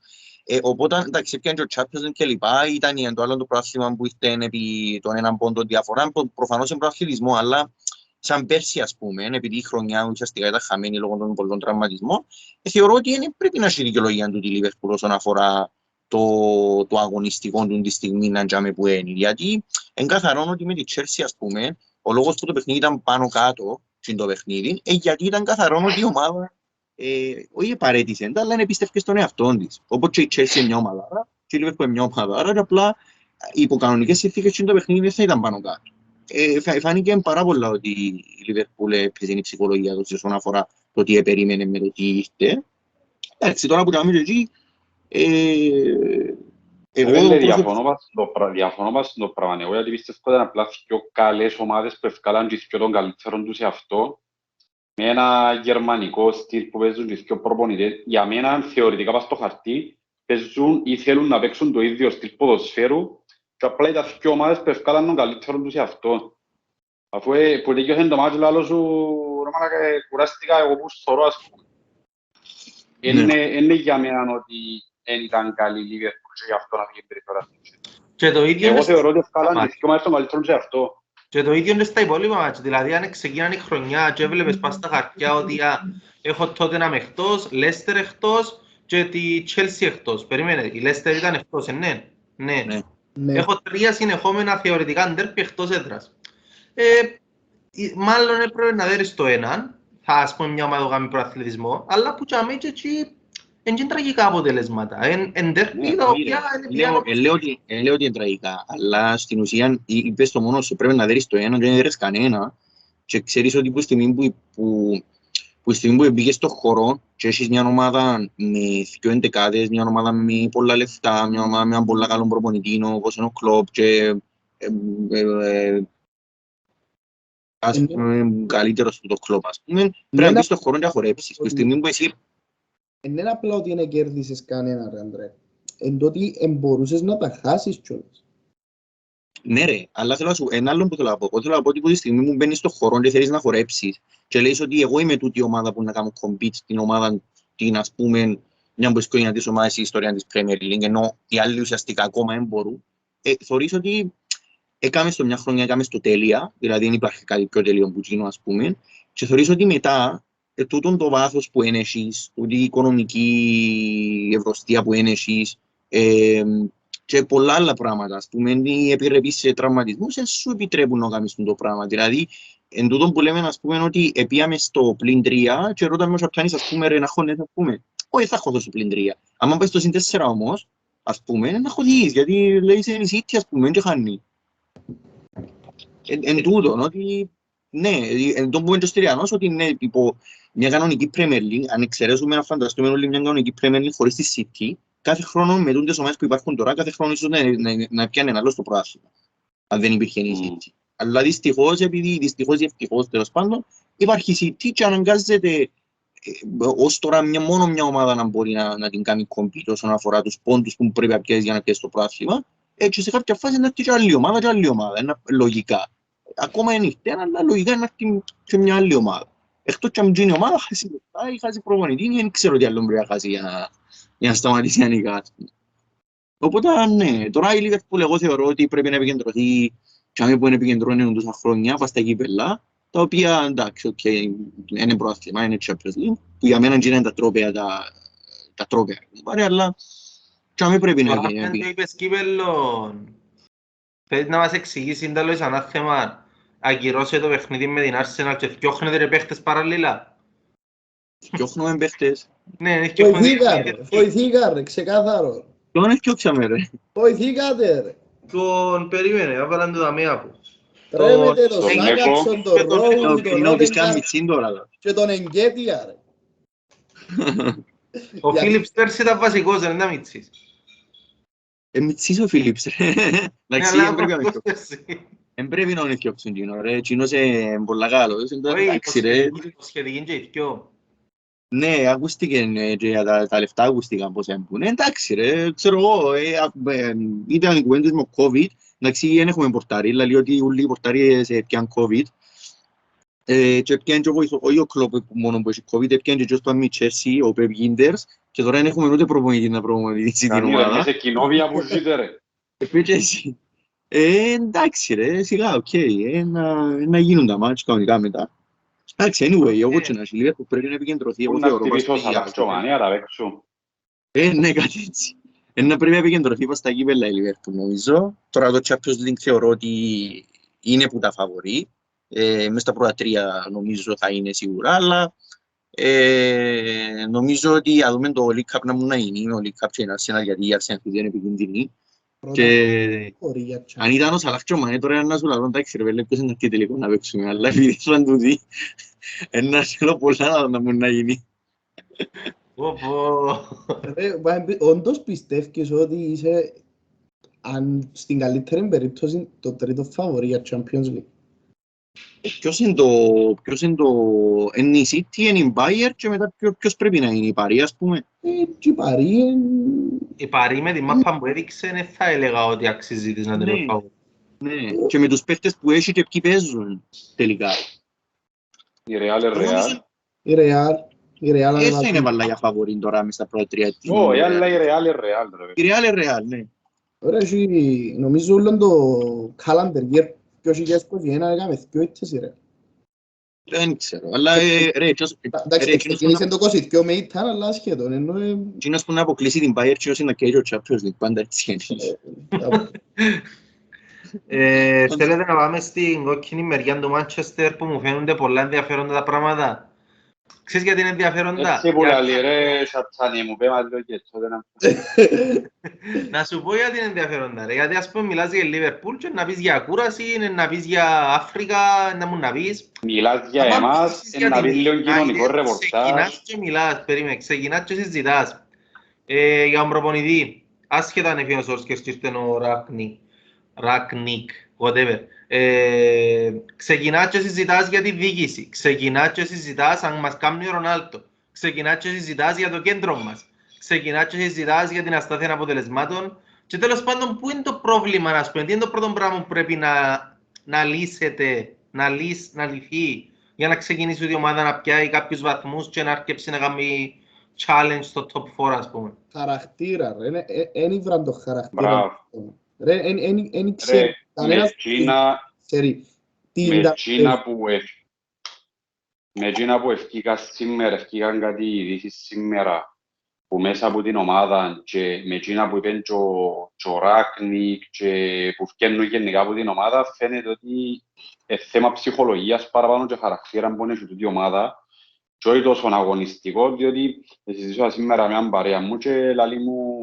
Ε, οπότε, εντάξει, έπιαν και ο Champions League και λοιπά, ήταν η- το άλλο το πρόθυμα που ήρθε επί τον έναν πόντο διαφορά, που προφανώς είναι προαθλητισμό, αλλά σαν πέρσι, ας πούμε, επειδή η χρονιά ουσιαστικά ήταν χαμένη λόγω των πολλών τραυματισμών, ε, θεωρώ ότι είναι, πρέπει να έχει δικαιολογία του τη Liverpool όσον αφορά το, το αγωνιστικό του τη στιγμή να τζάμε που είναι. Γιατί εγκαθαρώνω ότι με τη Chelsea, ας πούμε, ο λόγος που το παιχνίδι ήταν πάνω κάτω, στην το παιχνίδι, ε, γιατί ήταν καθαρόν ότι η ομάδα ε, όχι παρέτησε, αλλά είναι πίστευκε στον εαυτό της. Οπότε και η Chelsea είναι μια ομάδα, άρα, και η Liverpool είναι μια ομάδα, άρα και απλά οι υποκανονικές συνθήκες στην το παιχνίδι δεν θα ήταν πάνω κάτω. Ε, φα- φάνηκε πάρα πολλά ότι η Liverpool έπαιζε η ψυχολογία τους όσον αφορά το τι περίμενε με το τι ήρθε. Εντάξει, τώρα που τα μιλήσω εκεί, ε, Εγώ εγώ δεν προσωπ- διαφωνώ πας στο πρα- διαφωνώ πας στο πράγμα. Εγώ γιατί πιστεύω ότι είναι απλά πιο καλές ομάδες που ευκάλαν και πιο τον καλύτερον τους σε αυτό με ένα γερμανικό στυλ που παίζουν και πιο προπονητές. Για μένα, θεωρητικά, πας στο χαρτί, παίζουν ή θέλουν να παίξουν το ίδιο στυλ ποδοσφαίρου και απλά ήταν δύο ομάδες που ευκάλαν τον καλύτερον τους σε αυτό. Αφού ε, που τελειώσε το μάτσο, λάλο σου, ρε μαλάκα, ε, κουράστηκα εγώ που θωρώ, ας πούμε. Ναι. Είναι, είναι για μένα ότι δεν ήταν καλή η Liverpool και γι' αυτό να φύγει περιφέρα. Και το ίδιο Εγώ είναι θεωρώ ότι ευκάλαν μάτια. και δύο ομάδες των καλύτερων σε αυτό. Και το ίδιο είναι στα υπόλοιπα μάτια. Δηλαδή, αν ξεκίνανε η χρονιά και έβλεπες πας στα χαρτιά ότι α, έχω τότε να είμαι εκτός, Λέστερ εκτός και τη Chelsea εκτός. Περίμενε, η Λέστερ ήταν εκτός, ε, ναι. Ναι. Ναι. Ναι. Έχω τρία συνεχόμενα θεωρητικά ντέρπι εκτός έδρας. Ε, η- μάλλον έπρεπε να δέρεις το έναν, θα ας πούμε μια ομάδα που κάνει προαθλητισμό, αλλά που τσάμε και έτσι δεν είναι τραγικά αποτελέσματα. Εν, εν ντέρπι Ναι, τα όχι, οποία ρε. είναι Λέω- πια... ε, λέω ότι- ε, λέω ότι είναι τραγικά, αλλά στην ουσία ε, είπες το μόνος σου, πρέπει να δεις το ένα και δεν δεις κανένα και ξέρεις ότι που η στιγμή που, που, που, η στιγμή που μπήκες στο χώρο και έχεις μια ομάδα με δύο εντεκάδες, μια ομάδα με πολλά λεφτά, μια ομάδα με έναν πολλά καλό προπονητή, όπως είναι ο Κλόπ και ε, ε, ε, ας πούμε, καλύτερος του το Κλόπ, ας πούμε, πρέπει να Ναι, μπεις στο χώρο και να χορέψεις. Που η στιγμή που εσύ Δεν είναι απλά ότι δεν κέρδισες κανένα, ρε Αντρέ. εν το ότι εμπορούσες να τα χάσεις κιόλας. Ναι ρε, αλλά θέλω να σου, ένα άλλο που θέλω να πω. Εγώ θέλω να πω ότι από τη στιγμή που μπαίνεις στον χώρο και θέλεις να χορέψεις και λέει ότι εγώ είμαι τούτη η ομάδα που να κάνω compete στην ομάδα την ας πούμε μια από τις οικογένειες ομάδες η ιστορίας της Premier League ενώ οι άλλοι ουσιαστικά ακόμα δεν μπορούν. Ε, θεωρείς ότι έκαμε στο μια χρονιά, έκαμε στο τέλεια, δηλαδή δεν υπάρχει κάτι πιο τέλειο που γίνω ας πούμε και θεωρείς ότι μετά ε, τούτον το βάθος που είναι εσείς, τούτη η οικονομική ευρωστία που είναι εσείς, ε, και πολλά άλλα πράγματα. Ας πούμε, οι επιρρεπείς σε τραυματισμούς δεν σου επιτρέπουν να κάνεις το πράγμα. Δηλαδή, εν τούτο που λέμε, ας πούμε, ότι επίαμε στο πλήν 3 και ρωτάμε όσο πιάνεις, ας πούμε, ρε, να χώνες, ας πούμε. Όχι, θα έχω στο πλήν 3. Αν πάει στο συν 4 όμως, ας πούμε, να χωθείς, γιατί λέει σε νησίτη, ας πούμε, και χάνει. Εν, εν τούτον, ότι, ναι, εν τω που είναι και ο Στυριανός, ότι είναι υπό μια κανονική Premier League, αν εξαιρέσουμε να φανταστούμε όλη μια κανονική Premier League χωρίς τη City, κάθε χρόνο με τούντες ομάδες που υπάρχουν τώρα, κάθε χρόνο ίσως να, να, να πιάνε ένα άλλο στο πράσινο. Αν δεν υπήρχε η Mm. City. Αλλά δυστυχώς, επειδή δυστυχώς ή ευτυχώς τέλος πάντων, υπάρχει η City και αναγκάζεται ε, ως τώρα μια, μόνο μια ομάδα να μπορεί να, να την κάνει κομπίτ όσον αφορά τους πόντους που πρέπει να πιέσει για να πιέσει το πράσινο. Έτσι σε κάποια φάση να έρθει και άλλη ομάδα και άλλη ομάδα, είναι λογικά. Ακόμα είναι ανοιχτή, αλλά λογικά να έρθει και μια άλλη ομάδα. Εκτός και αν γίνει η ομάδα, χάσει λεφτά ή χάσει προπονητή, δεν ξέρω τι άλλο πρέπει να χάσει για να, για να σταματήσει να νικά. ας πούμε. Οπότε, ναι, τώρα η Liverpool εγώ θεωρώ ότι πρέπει να επικεντρωθεί και αν που είναι επικεντρώνει τόσα χρόνια, πας στα κύπελλα, τα οποία εντάξει, οκ, είναι πρωτάθλημα, είναι Champions League, που για μένα είναι τα τρόπαια, τα, τα τρόπαια, πάρε, αλλά και αν πρέπει να Τώρα γίνει. αν το είπες κύπελλον, θέλεις να μας εξηγήσεις τέλος ένα θέμα, ακυρώσει το παιχνίδι με την Arsenal και φτιάχνετε ρε παίχτες παραλλήλα. Διώχνουμε παίχτες. Ναι, είναι φτιάχνετε Βοηθήκα ρε, βοηθήκα ρε, ξεκάθαρο. Ποιον έφτιαξαμε ρε; Βοηθήκατε ρε. Τον περίμενε, έβαλαν το δαμέα που. Τρέμετε το τον Σάκαψον, τον και τον Ρόβου, Ο τον Κρινό της κάνει Ρόβεντα μιτσίν τώρα. ρε. και τον Εγκέτια ρε. Ο Γιατί- Φίλιπς πέρσι ήταν βασικός, δεν ήταν μίτσις. Ε, μιτσίς ο Φίλιπς ρε. Ναι, Εντάξει, αλλά δεν πρέπει να αυτός με πέρσι. Δεν πρέπει να είναι φτιάξουν εκείνο ρε. Εκείνος είναι πολλά καλός. Όχι, Εντάξει ρε. υποσχετική και οι δυο. Ναι, ακούστηκε ε, και για τα, τα λεφτά ακούστηκαν πώς έμπουν. Ε, εντάξει ρε, ξέρω εγώ, ε, α- ε, ήταν οι κουβέντες με το COVID, εντάξει δεν έχουμε πορτάρι, λέει ότι όλοι οι πορτάρι σε πιαν COVID. Ε, και πιαν και ο βοηθό- όχι ο κλόπ που μόνο που έχει COVID, πιαν και ο Τζος Παμί Τσέρσι, ο Πεπ Γίντερς, και τώρα δεν έχουμε ούτε προπονητή να προπονητήσει την Κάνει ρε, ομάδα. σε κοινόβια που ζείτε ρε. Ε, πει και εσύ. Ε, εντάξει ρε, σιγά, οκ, ε, να, να γίνουν τα μάτια κανονικά μετά. Εντάξει, anyway, όπως και να έχει, λίγο που πρέπει να επικεντρωθεί, εγώ Πού να θεωρώ, χτυπήσω προς σαν τα- λαχτσομανία τα παίξω. ε, ναι, κάτι έτσι. Ε, να πρέπει να επικεντρωθεί προς τα κύπελα η Liverpool, νομίζω. Τώρα το Champions League θεωρώ ότι είναι που τα φαβορεί. Ε, μες στα πρώτα τρία νομίζω θα είναι σίγουρα, αλλά ε, νομίζω ότι αν δούμε το League Cup να μου να είναι, ο League Cup και η Arsenal, γιατί η Arsenal δεν είναι επικίνδυνη. Πρώτα Και χωρί για αν ήταν ο Σαλάχ και ο Μανέ, τώρα να σου λαλώ, εντάξει ρε πέλε, ποιος είναι αυτή τελικό να παίξουμε, αλλά επειδή ήσουν τούτοι, ένα θέλω πολλά να- να μου να γίνει. Πω, πω. Ρε, μα εμπι- Όντως πιστεύεις ότι είσαι αν στην καλύτερη περίπτωση το τρίτο φαβορί για Champions League; Ε, Ποιος είναι το, ποιος είναι το, είναι η City, είναι η Bayern και μετά ποιο- ποιος πρέπει να είναι η Παρή, ας πούμε. Ε, και η Παρή εν- Η Παρή με τη μάπα που έδειξε δεν θα έλεγα ότι αξίζει της να την Ναι. εφάγω. Ναι, και με τους παίχτες που έχει και ποιοι παίζουν τελικά. Η Real είναι Real. η Real. Η Real Ε, αν θα είναι βάλει- βάλα για φαβορήν τώρα μες στα πρώτα τρία. της. Όχι, αλλά η Real είναι Real ρε. Η Real είναι Real, ναι. Ωραία, έχει- νομίζω όλο το calendar year 2021 έκαμε δυο ήττες η Real. Δεν ξέρω, αλλά ε, ρε, εκείνος- Εντάξει, ρε, εκείνος που ξεκίνησε να- το 22 με ήταν, αλλά ασχέτον, ενώ ε, εκείνος που να αποκλείσει την Bayern, εκείνος είναι να καίει ο Champions League, πάντα έτσι είναι. [LAUGHS] Ε, θέλετε να πάμε στην κόκκινη μεριά του Μάντσεστερ που μου φαίνονται πολλά ενδιαφέροντα τα πράγματα; Ξέρεις γιατί είναι ενδιαφέροντα; Έτσι που Για- λέει ρε σατσάνι μου, πέμα λίγο και έτσι να Να σου πω γιατί είναι ενδιαφέροντα. Ρε. Γιατί ας πούμε μιλάς για Λίβερπουλ και να πεις για κούραση, είναι να πεις για Αφρικα, να μου να πεις. Μιλάς για Άμα εμάς, μιλήσεις είναι να την πεις λίγο United, κοινωνικό ρεπορτάζ. Ξεκινάς και μιλάς, περίμενε, ξεκινάς και συζητάς. Ε, για τον προπονητή, άσχετα αν έφυγε ο Σόρσκερ και ήρθε ο Ράκνικ, Ράκνικ, whatever. Ε, ξεκινάς και συζητάς για τη διοίκηση. Ξεκινάς και συζητάς αν μας κάνει ο Ρονάλτο. Ξεκινάς και συζητάς για το κέντρο μας. ξεκινάς και συζητάς για την αστάθεια αποτελεσμάτων και τέλος πάντων πού είναι το πρόβλημα, ας πούμε, τι είναι το πρώτο πράγμα που πρέπει να, να λύσετε, να, λύσει, να λυθεί για να ξεκινήσει η ομάδα να πιάει κάποιους βαθμούς και να αρκέψει να κάνει challenge στο top 4, ας πούμε. Χαρακτήρα, ρε. Δεν ήβραν το χαρακτήρα. Μπράβο. Ρε, εν Ρε, ξέρει. Με Κανένας Κίνα, ξέρει. Τι με ήταν. Κίνα που ευ- με Κίνα που ευκήκα σήμερα, ευκήκαν κάτι ειδήσεις σήμερα που μέσα από την ομάδα και με Κίνα που είπαν και ο- και ο Ράκνικ και που φκένουν γενικά από την ομάδα φαίνεται ότι είναι θέμα ψυχολογίας παραπάνω και χαρακτήρα που είναι σε τούτη η ομάδα και όχι τόσο αγωνιστικό, διότι συζητούσα σήμερα με έναν παρέα μου και λαλή μου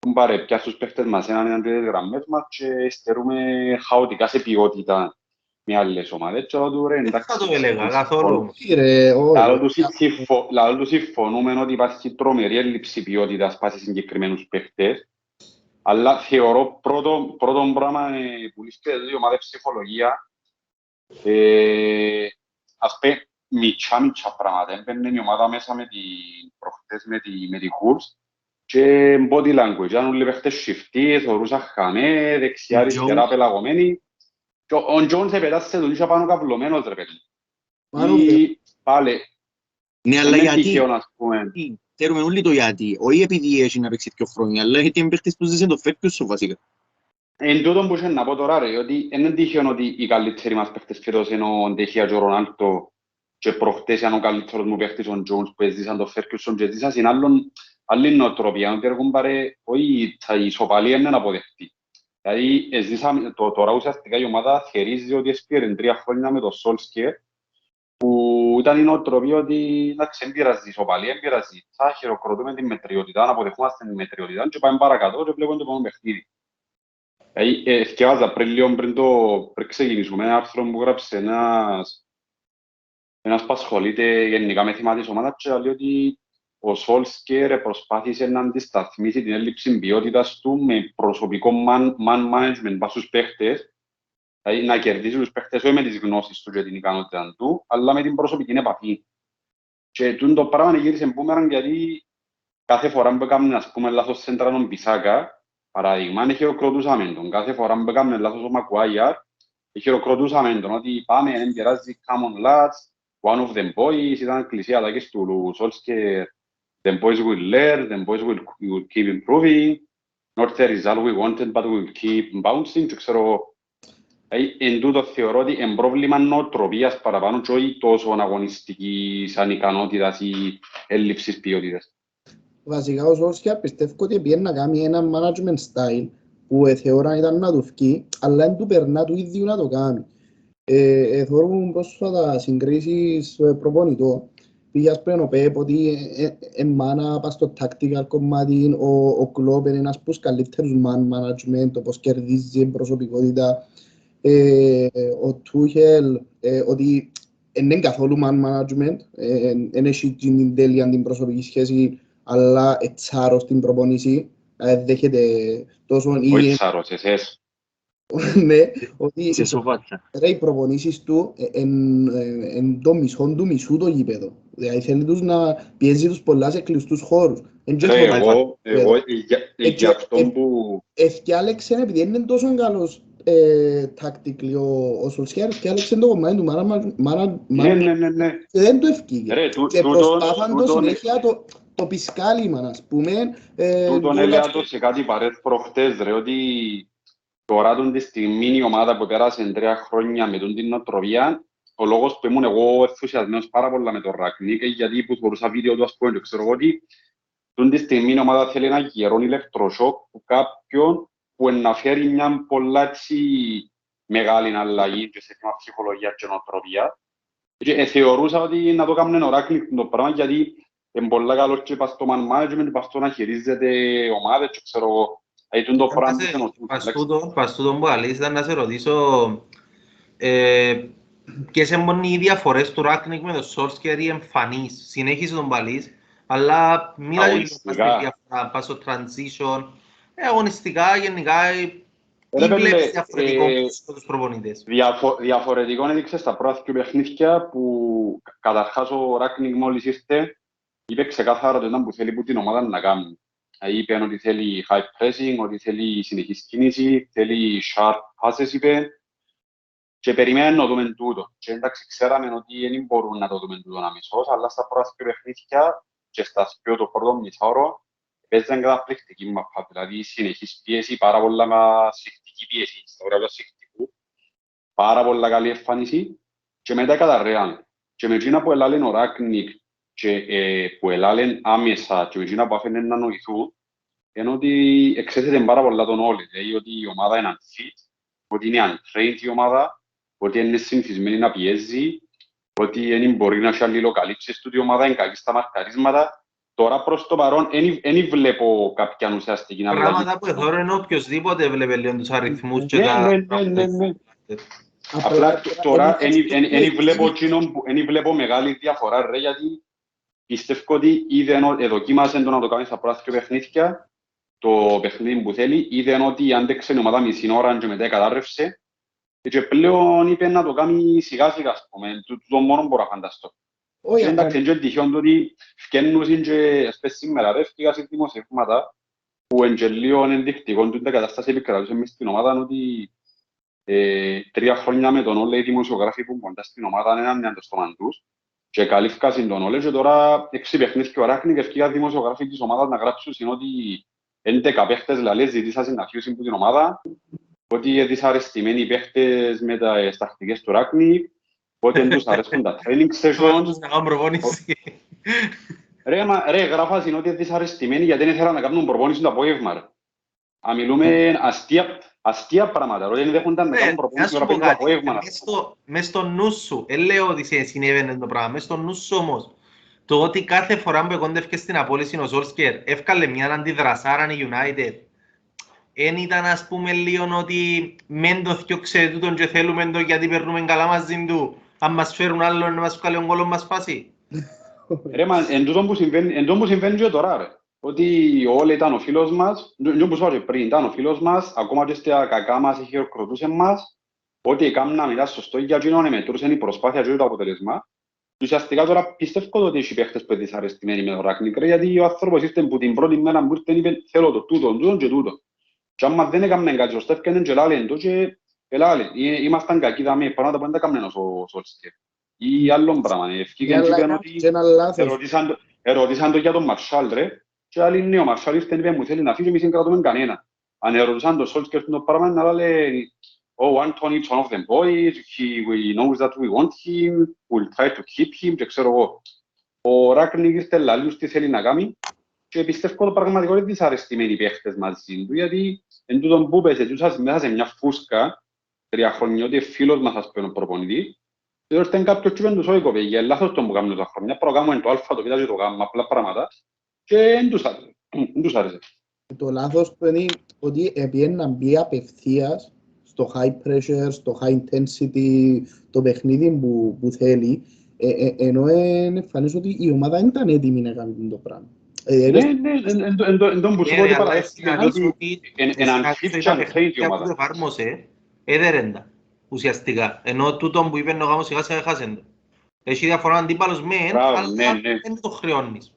έχουν πάρει πια στους παίχτες μας έναν έναν και τις γραμμές μας και στερούμε χαοτικά σε ποιότητα με άλλες ομάδες. Και λέω του ρε, Δεν εντάξει, θα το έλεγα καθόλου. Τι, ρε, όχι. Λαλό τους συμφω- λαλό τους συμφωνούμε ότι υπάρχει τρομερή έλλειψη ποιότητας πάση συγκεκριμένους παίχτες. Αλλά θεωρώ πρώτο, πρώτο πράγμα ε, που λύσκεται η ομάδα ψυχολογία ε, ας πούμε μητσά μητσά πράγματα. Έμπαινε η ομάδα μέσα με την προχτές με τη, με τη Χούρς και body language. Αν όλοι οι παίχτες σιφτοί, θεωρούσαν χαμέ, δεξιά, Ο αριστερά, Jones. πελαγωμένοι. Και ο- ο Τζόνς επετάσσε τον ίσια πάνω καυλωμένος ρε παιδί. Μάλλον, Ή πάλι, Ναι, αλλά είναι γιατί, τυχαίο να πούμε. γιατί, ξέρουμε όλοι το γιατί. Όχι επειδή έχει να παίξει δύο χρόνια, αλλά γιατί είναι παίχτης που ζήσε το Ferguson βασικά. Εν τούτο που είχε να πω τώρα ρε, ότι δεν είναι τυχαίο ότι οι καλύτεροι μας παίχτες φέτος είναι ο Ντεχία και ο Ρονάλτο και προχτές ήταν ο καλύτερος μου παίχτης ο Τζόνς που έζησαν το Φέρκιουσον και έζησαν στην άλλον, άλλη νοοτροπία, ότι έχουν πάρει, όχι τα ισοπαλία είναι αποδεχτή. Δηλαδή, έζησαν, το, τώρα ουσιαστικά η ομάδα θερίζει ότι έσπηρε τρία χρόνια με το Σόλσκερ, που ήταν η νοοτροπία ότι εντάξει, δεν πειράζει η ισοπαλία, δεν πειράζει. Θα χειροκροτούμε την μετριότητα, να αποδεχόμαστε την μετριότητα και πάμε παρακάτω και βλέπουμε το επόμενο παιχνίδι. Δηλαδή, ε, θυκευάζα πριν λίγο πριν, το, πριν ξεκινήσουμε ένα άρθρο που γράψε ένας, ένας που ασχολείται γενικά με θέματα της ομάδας και λέει ότι ο Σόλσκερ προσπάθησε να αντισταθμίσει την έλλειψη ποιότητας του με προσωπικό man, man management πάνω στους παίχτες δηλαδή να κερδίσει τους παίχτες όχι με τις γνώσεις του και την ικανότητα του αλλά με την προσωπική επαφή. Και τούτο το πράγμα γύρισε μπούμεραν γιατί κάθε φορά που έκαμε ας πούμε λάθος σέντρα τον Πισάκα Παράδειγμα, αν χειροκροτούσαμε τον, κάθε φορά που έκαμε λάθος ο Μακουάγιαρ, χειροκροτούσαμε τον ότι πάμε, δεν πειράζει, come on lads, one of them boys, ήταν κλεισία αλλαγής του Solskjaer, the boys will learn, the boys will, will keep improving, not the result we wanted, but we will keep bouncing, και ξέρω, ε, εν τούτο θεωρώ ότι είναι πρόβλημα νοοτροπίας παραπάνω και όχι τόσο αγωνιστικής ανικανότητας ή έλλειψης ποιότητας. Βασικά ο Σόλσκια πιστεύω ότι πήγαινε να κάνει ένα management style που ε, θεωρώ ήταν να του φκεί, αλλά δεν του περνά του ίδιου να το κάνει. Ε, ε, θεωρούμε πρόσφατα συγκρίσεις ε, προπονητών. Πήγε ας πούμε ο Πέπ ότι εμάνα πας στο tactical κομμάτι, ο, ο Κλόπ είναι ένας από τους καλύτερους man management, το πώς κερδίζει την προσωπικότητα. Ε, ο Τούχελ, ε, ότι δεν είναι καθόλου man management, δεν έχει την τέλεια την προσωπική σχέση αλλά ετσάρω στην προπονήση, ε, δέχεται τόσο Όχι ή τσάρος, εσές. [LAUGHS] ναι, ότι Σε σοφάτσα. ρε, οι προπονήσεις του ε, εν, ε, εν το μισό του μισού το γήπεδο. Δηλαδή θέλει τους να πιέζει τους πολλά σε κλειστούς χώρους. Εν και Ρε, χωρίς- εγώ, εγώ, για, Έτσι, για αυτό ε, που... Ευκιάλεξε επειδή είναι τόσο καλός ε, tactically ο, ο Σολσιάρ, ευκιάλεξε το κομμάτι του μάνα, μάνα, Ναι, μάνα, ναι, ναι, ναι. και δεν το ευκήγε. Ρε, τού- Και τούτον- προσπάθαν το τούτον- συνέχεια το, το πισκάλιμα, ας πούμε. ε, Τούτον δούλα- έλεγα το σε κάτι παρέθ προχτές, ρε, ότι τώρα τον της στιγμή η ομάδα που πέρασε τρία χρόνια με τον την νοοτροπία, ο λόγος που ήμουν εγώ ενθουσιασμένος πάρα πολλά με τον Ρακνίκ, γιατί που μπορούσα βίντεο του, ας πούμε, και ξέρω εγώ ότι τούτη τη στιγμή η ομάδα θέλει ένα γερόν ηλεκτροσόκ που κάποιον που να φέρει μια πολλά έτσι μεγάλη αλλαγή και σε θέμα ψυχολογίας και νοοτροπία. Και ε, θεωρούσα ότι να το κάνουν ο Ράνγκνικ το πράγμα, γιατί είναι πολύ καλός και πας στο man management, πας στο να χειρίζεται ομάδες και ξέρω εγώ. Δηλαδή το πράγμα που θέλω. Πας τούτο, πας τούτο που λαλείς, ήταν να σε ρωτήσω ε, ποιες είναι οι διαφορές του Ράνγκνικ με το Σόλσκιερ οι εμφανείς. Συνέχισε τον παλής, αλλά μίλα για λίγο Αγωνιστικά. πας στη διαφορά, πας στο transition. Ε, αγωνιστικά, γενικά, ε, Ρε, τι βλέπεις πέλε, διαφορετικό ε, στους προπονητές. Διαφο διαφορετικό έδειξε στα πρώτα δύο παιχνίδια που κα- καταρχάς ο Ράκνικ μόλις ήρθε είπε ξεκάθαρα το ήταν που θέλει που την ομάδα να κάνει. Ε, Είπε ότι θέλει high pressing, ότι θέλει συνεχής κίνηση, θέλει sharp passes, είπε. Και περιμένουμε να δούμε τούτο. Και εντάξει, ξέραμε ότι δεν μπορούν να το δούμε τούτο αμέσως, αλλά στα πρώτα δύο παιχνίδια και στα πιο το πρώτο μισάωρο παίζαν καταπληκτική μαπά. Δηλαδή συνεχής πίεση, πάρα πολλά σφιχτική πίεση, στα ωραία σφιχτικού, πάρα πολλά καλή εμφάνιση και μετά καταρρέαν. Και με εκείνα που ελάλεν ο Ράκνικ και ε, που ελάλεν άμεσα και με εκείνα που άφηνε να νοηθούν, είναι ότι εξέθετε πάρα πολλά τον όλοι. Δηλαδή ότι η ομάδα είναι unfit, ότι είναι untrained η ομάδα, ότι είναι συνηθισμένη να πιέζει, ότι δεν μπορεί να έχει αλληλοκαλύψεις του η ομάδα, είναι καλή στα μαρκαρίσματα. Τώρα προς το παρόν δεν βλέπω κάποια ουσιαστική να Πράγματα που εδώ είναι οποιοςδήποτε βλέπει λίγο τους αριθμούς και Ναι, τα... ναι, ναι, ναι, ναι. Απλά τ- τώρα δεν βλέπω, εκείνον που- εν βλέπω μεγάλη διαφορά, ρε, γιατί πιστεύω ότι είδε ενώ εδοκίμασε το να το κάνει στα πρώτα δύο παιχνίδια, το παιχνίδι που θέλει, είδε ότι άντεξε η ομάδα μισή ώρα και μετά κατάρρευσε. Και πλέον είπε να το κάνει σιγά σιγά, ας πούμε, το, το μόνο μπορώ να φανταστώ. Όχι, Εντάξει, είναι και τυχόν το ότι φκένουν και ας πες σήμερα, ρε, φκήκα σε δημοσιεύματα που εν και λίγο ενδεικτικό του την κατάσταση επικρατούσε μες στην ομάδα είναι ότι ε, τρία χρόνια με τον Όλε οι δημοσιογράφοι που κοντά στην ομάδα είναι έναν το στόμα τους και καλύφκασαν τον Όλε και τώρα έξι παιχνίδια ο Ράχνη και ευκαιρία δημοσιογράφοι της ομάδας να γράψουν είναι ότι 11 παίχτες λαλές ζητήσαν να φύγουν από την ομάδα ότι είναι δυσαρεστημένοι οι παίχτες με τα τακτικές του Ράχνη ότι δεν τους αρέσουν τα training sessions Να κάνουν προπόνηση. Ρε, μα, ρε, γράφα είναι ότι είναι δυσαρεστημένοι γιατί δεν ήθελαν να κάνουν προπόνηση το απόγευμα. ρε. Αν μιλούμε αστεία, αστεία πράγματα, ρε, δεν δέχονταν να Ρε, κάνουν να προπόνηση σου το πω κάτι, απόγευμα. μες στο- μες στο νου σου, δεν λέω ότι σε- συνέβαινε το πράγμα, μες στο νου σου όμως, το ότι κάθε φορά που εκόντευκε στην απόλυση ο Ζόρσκερ έφκαλε μια αντιδρασάρα η United, εν ήταν ας πούμε λίγο ότι μεν το θιώξε τούτον και θέλουμε το γιατί περνούμε καλά μαζί του, αν μας φέρουν άλλο να μας βγάλει ο γκολ μας φάση. Ρε, μα, εν τούτο που συμβαίνει, εν τούτο που συμβαίνει και τώρα, ρε. Ότι ο Όλε ήταν ο φίλος μας, δεν που σου είπα και πριν, ήταν ο φίλος μας, ακόμα και στα κακά μας χειροκροτούσε μας, ότι έκαναμε ήταν σωστό για εκείνον, μετρούσε η προσπάθεια και το αποτέλεσμα. Και Ουσιαστικά τώρα πιστεύω ότι έχει παίχτες που είναι δυσαρεστημένοι με τον Ράκνικ, ρε, γιατί ο άνθρωπος ήρθε που την πρώτη μέρα που ήρθε είπε θέλω το τούτο, τούτο και τούτο. Και άμα δεν έκαμε κάτι σωστά, έφτιανε και λάλεν το και ελάλε. Ή- Ήμασταν κακοί δαμέ, πράγματα που δεν τα έκαμε ο Σόλσκερ. Ή άλλον πράγμα, ευκήκαν και είπαν ότι... Και ένα λάθος. Ερωτήσαν το- Ερωτήσαν το για τον Μαρσάλ, ρε. Και άλλοι ναι, ο Μαρσάλ ήρθε είπε μου θέλει να φύγει, εμείς δεν κρατούμε κανένα. Αν ερωτήσαν τον Σόλσκερ το πράγμα, να λέει «Oh, Anthony is one of them boys, he, we knows that we want him, we'll try to keep him» και ξέρω εγώ. Ο Ράκνικ ήρθε λαλούς τι θέλει να κάνει και πιστεύω ότι πραγματικά είναι δυσαρεστημένοι οι παίχτες μαζί του, γιατί εν τούτον που πέσε τους μέσα σε μια φούσκα τρία χρόνια, ότι φίλος μας ας πούμε ο προπονητής, και ήρθε κάποιος και είπε τους όχι κοπέγια, λάθος τον που κάνουν τα χρόνια, προγάμουν το α, το β και το γ, απλά πράγματα και δεν τους άρεσε. Δεν τους άρεσε. Το λάθος του είναι ότι επειδή να μπει απευθείας στο high pressure, στο high intensity, το παιχνίδι που, που θέλει, ε, ε, ενώ είναι εμφανής ότι η ομάδα δεν ήταν έτοιμη να κάνει το πράγμα. Ε, Ναι, είναι ναι, εν- εν- εν- εν τόν που σου Ε, πω ότι ρε, αλλά παραδέχτηκε εσύ ότι ότι εν- έναν στα- fit στα και αν παιχνίδια θέλει η που ομάδα. το εφάρμοσε, έδερεν τα, ουσιαστικά. Ενώ τούτον που είπε ο γάμος σιγά σιγά έχασεν το. Έχει διαφορά αντίπαλος μεν, Μπράβο, ναι, αλλά ναι. δεν το χρεώνεις.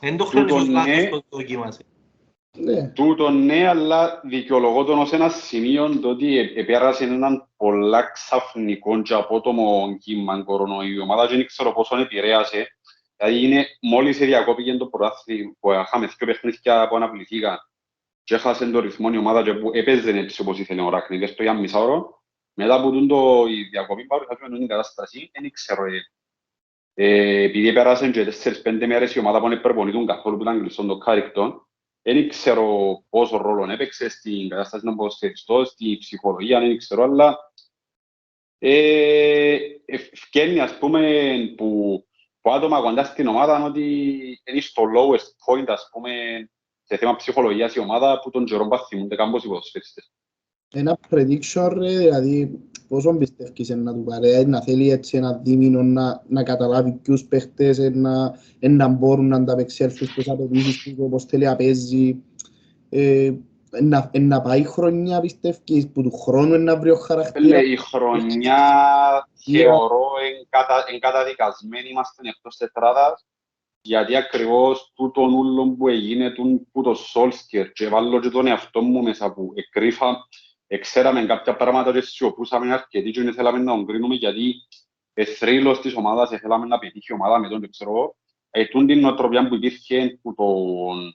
Δεν το χρεώνεις Τούτον, ως λάθος ναι. το δοκίμασε. ναι. Τούτο ναι, αλλά δικαιολογώ τον ως ένας σημείο το ότι ε- επέρασε έναν πολλά ξαφνικό και απότομο κύμα κορονοϊού. Η ομάδα δεν ξέρω πόσο επηρέασε. Δηλαδή είναι, μόλις διακόπηκε το πρωτάθλημα που είχαμε δύο παιχνίδια που αναβληθήκαν και έχασε το ρυθμό η ομάδα και που έπαιζε έτσι όπως ήθελε ο Ράκνικ στο για μισά ώρα. Μετά από τούτο το, η διακοπή παρουσιάζουμε την κατάσταση, δεν ξέρω. Ε, ε, επειδή πέρασαν και 4-5 μέρες η ομάδα που δεν προπονητούν καθόλου που ήταν κλειστό το Carrington, δεν ξέρω πόσο ρόλο έπαιξε στην κατάσταση των ποδοσφαιριστών, στη ψυχολογία, δεν ξέρω, αλλά ε, ευκαιρνεί, ας πούμε, που, που άτομα κοντά στην ομάδα είναι ότι είναι στο lowest point, ας πούμε, σε θέμα ψυχολογίας η ομάδα που τον καιρό που θυμούνται κάμποσοι ποδοσφαιριστές. Ένα prediction, ρε, δηλαδή, πόσο πιστεύεις ε, να του πάρει, ε, να θέλει έτσι ένα δίμηνο να, να καταλάβει ποιους παίχτες ε, να, ε, να μπορούν να ανταπεξέλθουν στις απαιτήσεις τους, όπως θέλει να παίζει. Ε, ε, να, ε, να πάει χρονιά, πιστεύεις, που του χρόνου ε, να βρει ο χαρακτήρας. Λέει, η χρονιά [LAUGHS] θεωρώ εγκατα, εγκαταδικασμένη, είμαστε εκτός τετράδας. γιατί ακριβώς τούτον ούλον που έγινε τούν που το Σόλσκερ και βάλω και τον εαυτό μου μέσα που εκρήφα, εξέραμε κάποια πράγματα και σιωπούσαμε αρκετοί και δεν θέλαμε να τον κρίνουμε γιατί εθρύλος της ομάδας θέλαμε να πετύχει η ομάδα με τον, ξέρω εγώ, ε, τούν την νοοτροπία που υπήρχε που τον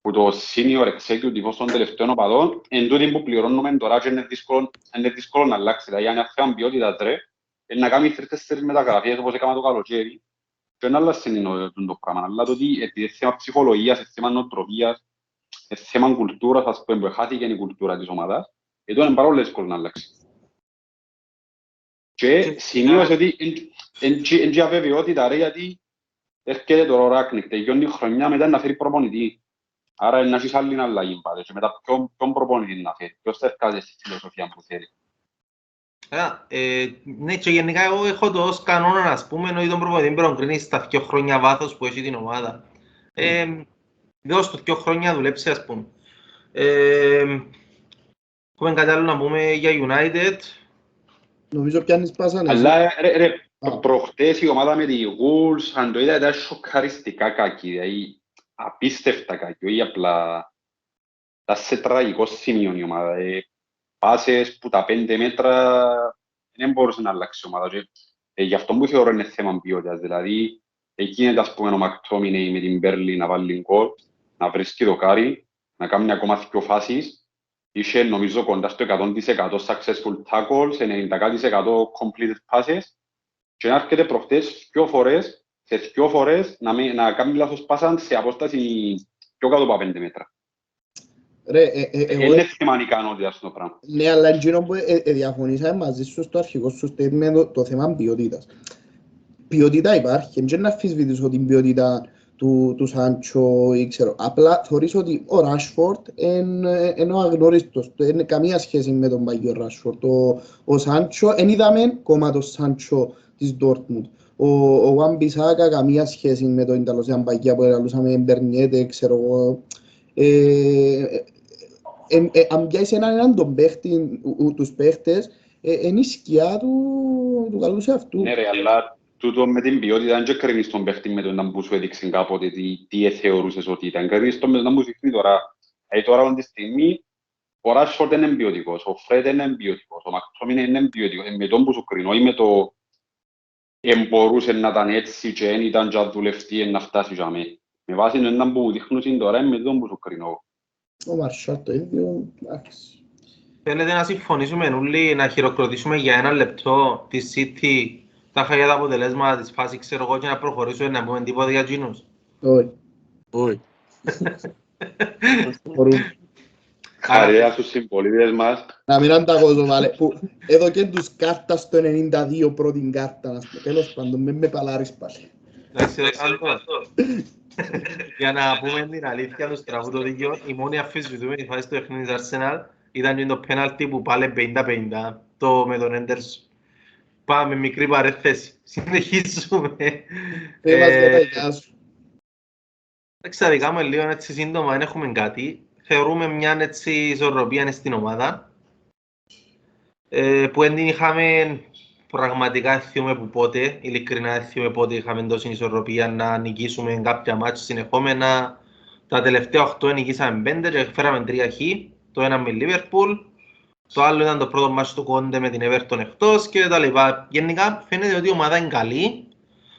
που το senior executive των τελευταίων οπαδών, εν τούτη που πληρώνουμε τώρα και είναι δύσκολο, είναι δύσκολο να αλλάξει. Δηλαδή, αν είναι θέμα ποιότητα τρε, ε, να κάνει τρεις-τέσσερις μεταγραφές όπως έκανα το καλοκαίρι, και να αλλάξει είναι το πράγμα. Αλλά το ότι επειδή είναι θέμα ψυχολογίας, είναι θέμα νοοτροπίας, είναι θέμα κουλτούρας, ας πούμε, που χάθηκε η κουλτούρα της ομάδας, ε, τότε είναι πάρα πολύ δύσκολο να αλλάξει. Και σημείωσε ότι είναι και αβεβαιότητα, ρε, γιατί έρχεται το Ράκνικ, τελειώνει η χρονιά μετά να φέρει προπονητή. Άρα να έχεις άλλη αλλαγή πάλι και μετά ποιον, ποιον προπονητή να φέρει, ποιος θα έρχεται στη φιλοσοφία που θέλει. Ε, ναι, και γενικά εγώ έχω το ως κανόνα, ας πούμε, ότι τον προπονητή πρέπει να κρίνει στα δύο χρόνια βάθος που έχει την ομάδα. Ε, δώσ' του δύο χρόνια δουλέψει, ας πούμε. Ε, έχουμε κάτι άλλο να πούμε για United. Νομίζω πιάνεις πάσαν εσύ. Αλλά ρε, ρε, Α. προχτές η ομάδα με τη Wolves, αν το είδα, ήταν σοκαριστικά κακή, δηλαδή απίστευτα κακή, όχι απλά ήταν σε τραγικό σημείο η ομάδα. Ε, πάσες που τα πέντε μέτρα δεν μπορούσε να αλλάξει η ομάδα. Και, ε, γι' αυτό που θεωρώ είναι θέμα ποιότητας. Δηλαδή, εκείνη ας πούμε ο Μακτόμινεϊ με την Μπέρλι να βάλει γκολ, να βρίσκει το κάρι, να κάνει ακόμα δύο φάσεις. Είχε νομίζω κοντά στο 100% successful tackles, 90% completed passes και να έρχεται προχτές δύο φορές, σε δύο φορές να, με, να κάνει λάθος πάσα σε απόσταση πιο κάτω από πέντε μέτρα. Ρε, ε, ε, εγώ Είναι θέμα ικανότητας το πράγμα. Ναι, αλλά εκείνο που ε, ε, διαφωνήσαμε μαζί σου στο αρχικό σου statement το, το θέμα ποιότητας. Ποιότητα υπάρχει, δεν να αφισβητήσω την ποιότητα του, του Σάντσο ή ξέρω. Απλά θεωρείς ότι ο Ράσφορντ είναι ο αγνώριστος. Δεν είναι καμία σχέση με τον παγιό Ράσφορντ. Ο, ο Σάντσο, δεν είδαμε κόμμα το Σάντσο της Ντόρτμουντ. Ο, ο Βαν Μπισάκα καμία σχέση με τον Ιταλοσιάν παγιά που ελαλούσαμε Μπερνιέτε, ξέρω εγώ. Ε, ε, ε, αν πιάσεις έναν έναν τον παίχτη, ου- ου- τους παίχτες, ε, είναι η σκιά του, του καλού σε αυτού. Ναι ρε, αλλά τούτο με την ποιότητα δεν και κρίνεις τον παίχτη με τον να που σου έδειξε κάποτε τι, τι θεωρούσες ότι ήταν. Κρίνεις τον με τον να μου δείχνει τώρα. Δηλαδή τώρα αυτή τη στιγμή ο Ράσφορντ είναι ποιοτικός, ο Φρέντ είναι ποιοτικός, ο Μακτόμιν είναι ποιοτικός. Ε, με τον που σου κρίνω ή με το εμπορούσε να ήταν έτσι και δεν ήταν και να δουλευτεί να φτάσει για μέ. Με βάση τον να που μου δείχνουν τώρα είναι με τον που σου κρίνω. Ο Μαρσάλ το ίδιο, εντάξει. Θέλετε να συμφωνήσουμε όλοι να χειροκροτήσουμε για ένα λεπτό τη City τα χαγιά τα αποτελέσματα της φάσης, ξέρω εγώ, και να προχωρήσουμε να πούμε τίποτα για εκείνους. Όχι, Όχι. μπορούμε. Χαρέα στους συμπολίτες μας. Να μην ανταγώσω, βάλε, που εδώ και τους κάρτας στο 92 πρώτη κάρτα, να πούμε. Τέλος πάντων, μην με παλάρεις πάλι. Εντάξει, ρε, καλό. Για να πούμε την αλήθεια τους στραβού το δίκαιο, η μόνη αφισβητούμενη φάση του παιχνίδι της Arsenal ήταν το πέναλτι που πάλε 50-50 το με τον Έντερσον. Πάμε, μικρή παρέθεση. Συνεχίζουμε. Δεν μας Ε, τα γεια σου. Εντάξει, τα δικά μου λίγο έτσι σύντομα, δεν έχουμε κάτι. Θεωρούμε μια έτσι ισορροπία στην ομάδα. Ε, που δεν την είχαμε πραγματικά θυμούμε που πότε, ειλικρινά δεν θυμούμε πότε είχαμε τόση ισορροπία να νικήσουμε κάποια μάτια συνεχόμενα. Τα τελευταία 8 νικήσαμε 5 και φέραμε 3 χ. Το ένα με Liverpool, το άλλο ήταν το πρώτο μάτσο του Κόντε με την Everton εκτός και τα λοιπά. Γενικά φαίνεται ότι η ομάδα είναι καλή.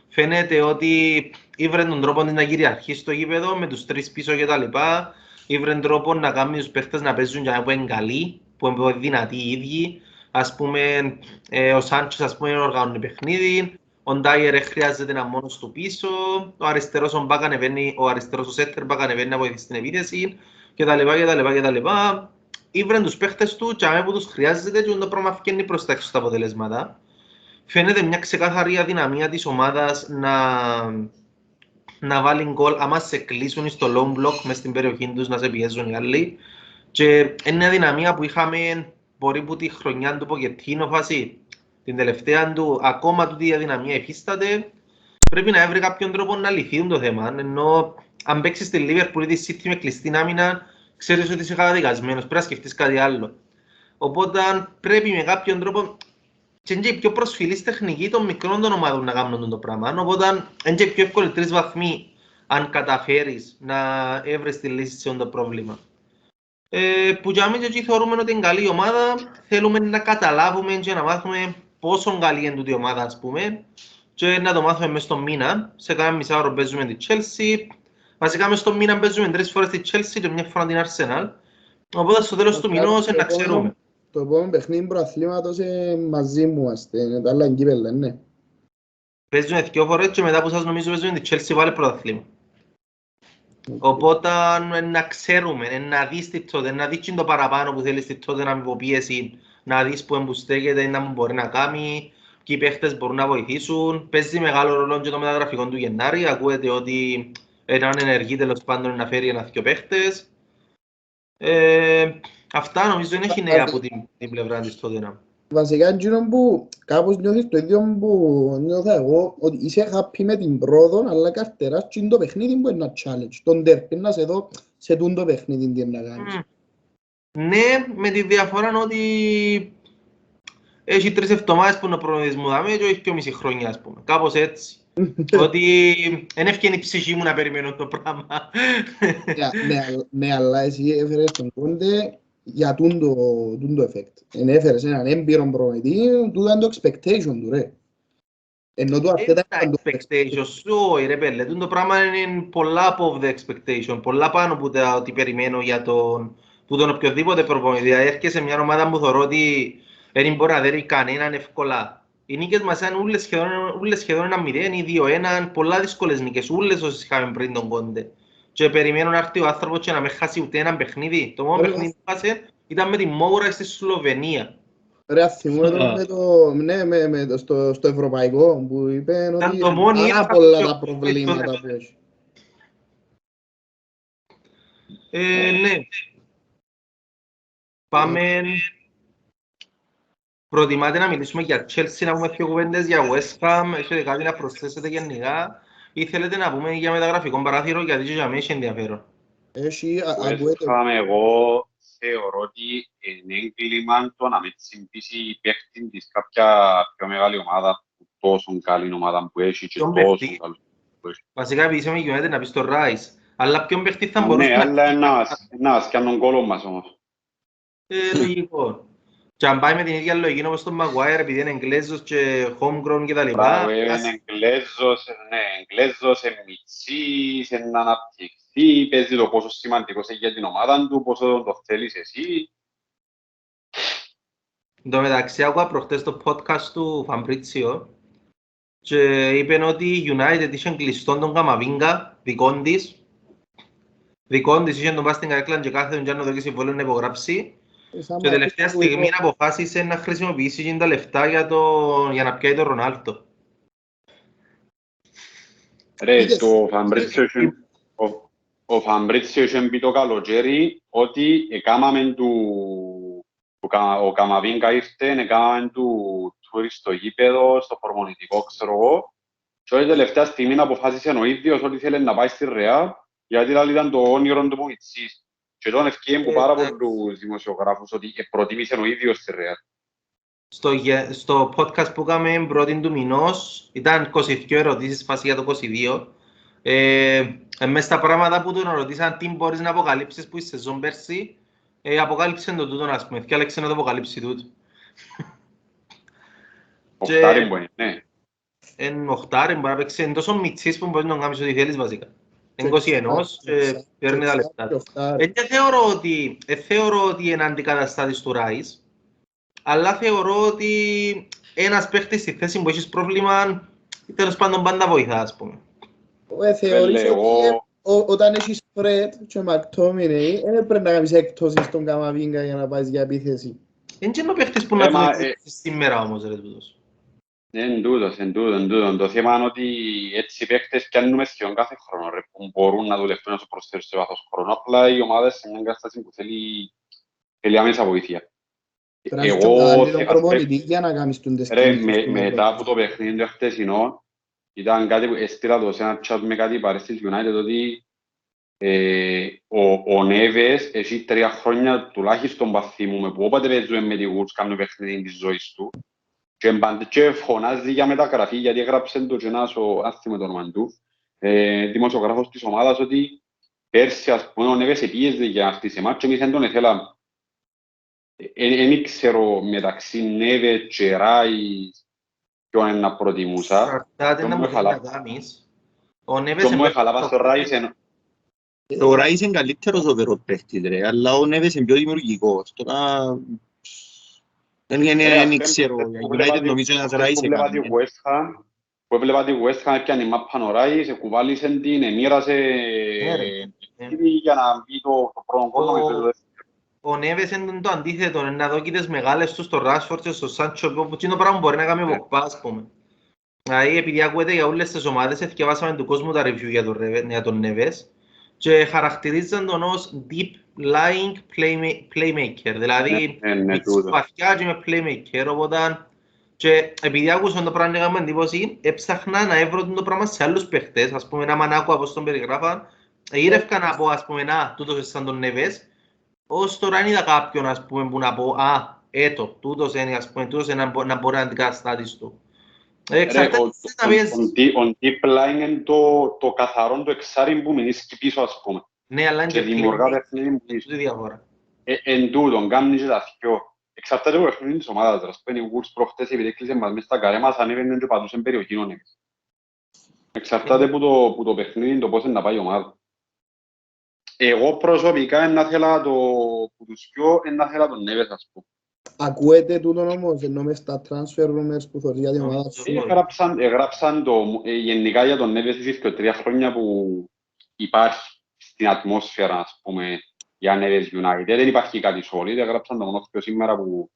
Φαίνεται ότι ήβρε τον τρόπο της να κυριαρχεί στο γήπεδο με τους τρεις πίσω και τα λοιπά. Ήβρε τρόπο να κάνει τους παίχτες να παίζουν για να που είναι καλοί, που είναι δυνατοί οι ίδιοι. Ας πούμε, ε, ο Σάντσος ας πούμε οργανώνει παιχνίδι, ο Ντάιερ δεν χρειάζεται να μόνος του πίσω, ο αριστερός ο Μπακ ανεβαίνει, ο αριστερός ο Σέτερ Μπακ ανεβαίνει να βοηθήσει στην επίθεση και τα λοιπά και τα λοιπά και τα λοιπά. Ήβρε τους παίχτες του και αμέ που τους χρειάζεται και το πράγμα φκένει προς τα έξω στα αποτελέσματα. Φαίνεται μια ξεκάθαρη αδυναμία της ομάδας να, να βάλει γκολ άμα σε κλείσουν στο long block μες στην περιοχή τους να σε πιέζουν οι άλλοι. Και είναι μια αδυναμία που είχαμε μπορεί που τη χρονιά του Ποκετίνο φάση την τελευταία του, ακόμα του η αδυναμία υφίσταται, πρέπει να βρει κάποιον τρόπο να λυθεί το θέμα. Ενώ αν παίξεις στη Liverpool ή τη City με κλειστή άμυνα, ξέρεις ότι είσαι καταδικασμένος, πρέπει να σκεφτείς κάτι άλλο. Οπότε πρέπει με κάποιον τρόπο και είναι και η πιο προσφυλής τεχνική των μικρών των ομάδων να κάνουν το πράγμα. Οπότε είναι και πιο εύκολοι τρεις βαθμοί αν καταφέρεις να έβρεις τη λύση σε αυτό το πρόβλημα. Ε, που για εμείς εκεί θεωρούμε ότι είναι καλή ομάδα, θέλουμε να καταλάβουμε και να μάθουμε πόσο καλή είναι τούτη η ομάδα, ας πούμε, και να το μάθουμε μέσα στον μήνα. Σε κάνα μισά ώρα παίζουμε τη Chelsea. Βασικά μέσα στον μήνα παίζουμε τρεις φορές τη Chelsea και μια φορά την Arsenal. Οπότε στο τέλος του μηνός να ξέρουμε. Το επόμενο παιχνίδι προαθλήματος ε, μαζί μου είμαστε, είναι τα άλλα εγκύπελα, ναι. Παίζουμε δύο φορές και μετά που σας νομίζω παίζουμε τη Chelsea βάλε πρωταθλήμα. Οπότε να ξέρουμε, να δεις τι τότε, να δεις το παραπάνω που θέλεις τι τότε να μην υποπίεση, να δεις που εμπουστέκεται, να μου μπορεί να κάνει, και οι παίχτες μπορούν να βοηθήσουν. Παίζει μεγάλο ρόλο και το μεταγραφικό του Γενάρη, ακούεται ότι έναν ενεργή τέλος πάντων να φέρει ένα δυο παίχτες. Ε, αυτά νομίζω δεν έχει νέα από την, την πλευρά της τότε να. Βασικά εκείνο που κάπως νιώθεις το ίδιο που νιώθα εγώ, ότι είσαι happy με την πρόοδο, αλλά καρτεράς και είναι το παιχνίδι που είναι ένα challenge. Τον τερπί να σε δω σε τούν το παιχνίδι τι είναι να κάνεις. Mm. Ναι, με τη διαφορά ότι έχει τρεις εβδομάδες που είναι ο προγραμματισμός δάμε και έχει πιο μισή χρόνια, ας πούμε. Κάπως έτσι. [LAUGHS] ότι δεν ευκαινεί η ψυχή μου να περιμένω το πράγμα. Ναι, ναι, ναι, αλλά εσύ έφερες τον Κόντε για τούν το, τούν το effect. Εν έφερες έναν έμπειρο προγραμματή, τούτο είναι το expectation του, ρε. Ενώ του Είναι Αρτέτα τα ήταν το expectations σου, όχι ρε πέλε. Τούτο πράγμα είναι πολλά από the expectation. Πολλά πάνω από τα ότι περιμένω για τον, που τον οποιοδήποτε προπονητή. Δηλαδή έρχεσαι σε μια ομάδα που θεωρώ ότι δεν μπορεί να δέρει κανέναν εύκολα. Οι νίκες μας ήταν ούλες σχεδόν, ούλες σχεδόν ένα μηδέν ή δύο έναν, πολλά δύσκολες νίκες, ούλες όσες είχαμε πριν τον Κόντε. Και περιμένω να έρθει ο άνθρωπος και να με χάσει ούτε έναν παιχνίδι. Το μόνο Ωραία. παιχνίδι που χάσε ήταν με τη Μόουρα στη Σλοβενία. Ρε θυμούμαι το Α. με το, ναι, με, με το, στο, στο ευρωπαϊκό που είπε Ήταν ότι το μόνο πάρα ήρθα πολλά πιο- τα προβλήματα που έχει. Ε, ναι. Πάμε... Προτιμάτε να μιλήσουμε για Chelsea, να πούμε πιο κουβέντες για West Ham, έχετε κάτι να προσθέσετε γενικά ή θέλετε να πούμε για μεταγραφικό παράθυρο γιατί και για μένα έχει ενδιαφέρον. Έχει, α- West ακούεται, Ham, εγώ θεωρώ ότι είναι έγκλημα το να με συμπίσει παίχτη της κάποια πιο μεγάλη ομάδα, που τόσο καλή ομάδα που έχει και Ποιον τόσο παίχτη; καλή. Βασικά επειδή είσαι με United να πεις το Rice, αλλά ποιον παίχτη θα Ναι, μπορούσε να... αλλά ένας, ένας και έναν κόλλο μας όμως. Ε, λογικό. Και αν πάει με την ίδια λογική όπως τον Maguire επειδή είναι Εγγλέζος και homegrown και τα λοιπά, Μπράβο, είναι ας- Εγγλέζος, ναι, Εγγλέζος, είναι μητσής, είναι να αναπτυχθεί, παίζει το πόσο σημαντικός είναι για την ομάδα του, πόσο το θέλεις εσύ. Εν τω μεταξύ, άκουγα προχτές το podcast του Φαμπρίτσιο και είπε ότι η United είχε κλειστόν τον Καμαβίγκα, δικών της. Δικών της είχε τον πάει στην καρέκλα και κάθε τον Γιάννο δόκι συμβόλαιο να υπογράψει. Σαν Και τελευταία που στιγμή είπε, αποφάσισε να χρησιμοποιήσει και τα λεφτά για, το, για να πιάει τον Ρονάλτο. Ρε, Είδες, το Φαμπρίτσιο είχε- ο- ο Φαμπρίτσιο είχε πει το καλοκαίρι ότι εκάμαμε του, του Κα- ο Καμαβίνκα ήρθε, εκάμαμε του tour στο γήπεδο, στο προμονητικό, ξέρω εγώ. Και όλη τελευταία στιγμή αποφάσισε ο ίδιος ότι ήθελε να πάει στη Ρεάλ, γιατί δηλαδή ήταν το όνειρο του Μουιτσής. Και τον ευκαιρία που πάρα Εντάξει. πολλούς δημοσιογράφους ότι προτίμησε ο ίδιος στη Ρεάλ. Στο, γε- στο podcast που έκαμε πρώτη του μηνός, ήταν 22 ερωτήσεις φάση για το 22. Ε, ε, μες στα πράγματα που τον ρωτήσαν τι μπορείς να αποκαλύψεις που η σεζόν πέρσι, ε, αποκάλυψε το τούτο, ας πούμε, και άλεξε να το αποκαλύψει τούτο. Ο [LAUGHS] Και- Χτάρι που είναι, ναι. Εν οχτάρι, μπορεί να παίξει, είναι τόσο μητσής που μπορείς να τον κάνεις ό,τι θέλεις βασικά. Είναι 21 και παίρνει τα λεφτά του. Ε, δεν θεωρώ ότι, ε, θεωρώ ότι είναι αντικαταστάτης του Ράις, αλλά θεωρώ ότι ένας παίχτης στη θέση που έχεις πρόβλημα, τέλος πάντων πάντα βοηθάς, ας πούμε. Ε, θεωρείς Πέλε, ότι εγώ- ο- όταν έχεις Φρέτ και Μακτόμινεϊ, δεν πρέπει να κάνεις έκπτωση στον Καμαβίγκα για να πάεις για επίθεση. Δεν είναι ο παίχτης που Ε, να μα, τον ε, σήμερα όμως, ρε τούτος. Εν τούτος, εν τούτος, εν τούτος. Το θέμα είναι ότι έτσι οι παίκτες πιάνουμε σχεδόν κάθε χρόνο ρε, που μπορούν να δουλευτούν να σου προσθέσουν σε βάθος χρόνου. Απλά οι ομάδες σε μια κατάσταση που θέλει, θέλει άμεσα βοήθεια. Πρέπει να Εγώ, είσαι και καλύτερο θε- προπονητή για να κάνεις τον ρε, τεστ. με, μετά από το παιχνίδι το χτεσινό, ήταν κάτι που έστειλα το σε ένα chat με κάτι παρές της United ότι ε, ο, ο Νέβες έχει τρία χρόνια τουλάχιστον παθήμουμε που όποτε παίζουμε με τη Woods κάνουμε παιχνίδι της ζωής του και, μπαν- και φωνάζει για μεταγραφή γιατί έγραψε το και ένας ο άθιμο το όνομα του ε, δημοσιογράφος της ομάδας ότι πέρσι, ας πούμε, ο Νέβες επίεζε για να στήσει μάτσο, εμείς δεν τον ήθελαμε. Δεν ξέρω μεταξύ Νέβε και Ράι ποιον είναι να προτιμούσα. Εξαρτάται Τον να μου μου θέλει να εχαλά- κάνεις. Ο Νέβες Ποιον μου εμπέζει εχαλάβα το στο Ράι σε- Ο Ράις είναι καλύτερος overall παίχτης, ρε, αλλά ο Νέβες είναι πιο δημιουργικός. Τώρα, δεν είναι, Ε, δεν ας ξέρω, πέμπτες για που βλέπα United τη- νομίζω ένας που Ράις βλέπα τη έκανε. West Ham, που έβλεπα τη West Ham, έπιανε η μάπα ο Ράι, σε κουβάλισε την, εμοίρασε Ναι, ρε. Ε. για να μπει το, το πρώτο κόμμα Ο- με το δεύτερο. Ο Νέβες είναι το αντίθετο, είναι να δώσει τις μεγάλες του στο Ράσφορτ και στο Σάντσο, που εκείνο πράγμα μπορεί να κάνει ο Ναι. Ποκπά, ας πούμε. Δηλαδή, επειδή ακούετε για όλες τις ομάδες, εθιαβάσαμε του κόσμου τα review για τον, Ρεβε- για τον Νέβες και χαρακτηρίζαν τον ως deep lying playma- playmaker, δηλαδή Ναι, ναι, με τούτο. βαθιά και με playmaker, οπότε και επειδή άκουσαν το πράγμα έκαμε εντύπωση, έψαχνα να έβρω το πράγμα σε άλλους παίχτες, ας πούμε, να μ' άκουα πώς τον περιγράφαν, γύρευκα να πω, ας πούμε, να, τούτος είναι σαν τον Νέβες, ως τώρα δεν είδα κάποιον, ας πούμε, που να πω, α, έτο, τούτος είναι, ας πούμε, τούτος είναι να μπο- να μπορεί να αντικαταστάτης του. Ε, Ρε, Εξαρτάται ο- τι να ο- πιέζεις. ο deep- Ο deep line είναι το, το καθαρό το εξάρι που μείνεις πίσω, ας πούμε. Ναι, αλλά είναι Και και δημιουργά playmaker, παιχνίδι που πίσω. τούτη η διαφορά. Ε, εν τούτον, κάνει και τα δυο. Εξαρτάται από το παιχνίδι της ομάδας. Ας πούμε, οι Wolves προχτές, επειδή έκλεισε μας μέσα στα καρέ μας, ανέβαινε και πατούσαν περιοχή ο Νέβες. Εξαρτάται από το, που το παιχνίδι, το πώς είναι να πάει η ομάδα. Εγώ προσωπικά να θέλα το, που τους πιο, να θέλα τον Νέβες, ας πούμε. Ακούετε τούτον όμως, ενώ μες στα transfer rumors που θωρεί για την ομάδα σου. Σίγουρα. Έγραψαν, έγραψαν το, ε, γενικά για τον Νέβες εσείς και τρία χρόνια που υπάρχει στην ατμόσφαιρα, ας πούμε, για Νέβες United. Δεν υπάρχει κάτι solid, έγραψαν το μόνο πιο σήμερα που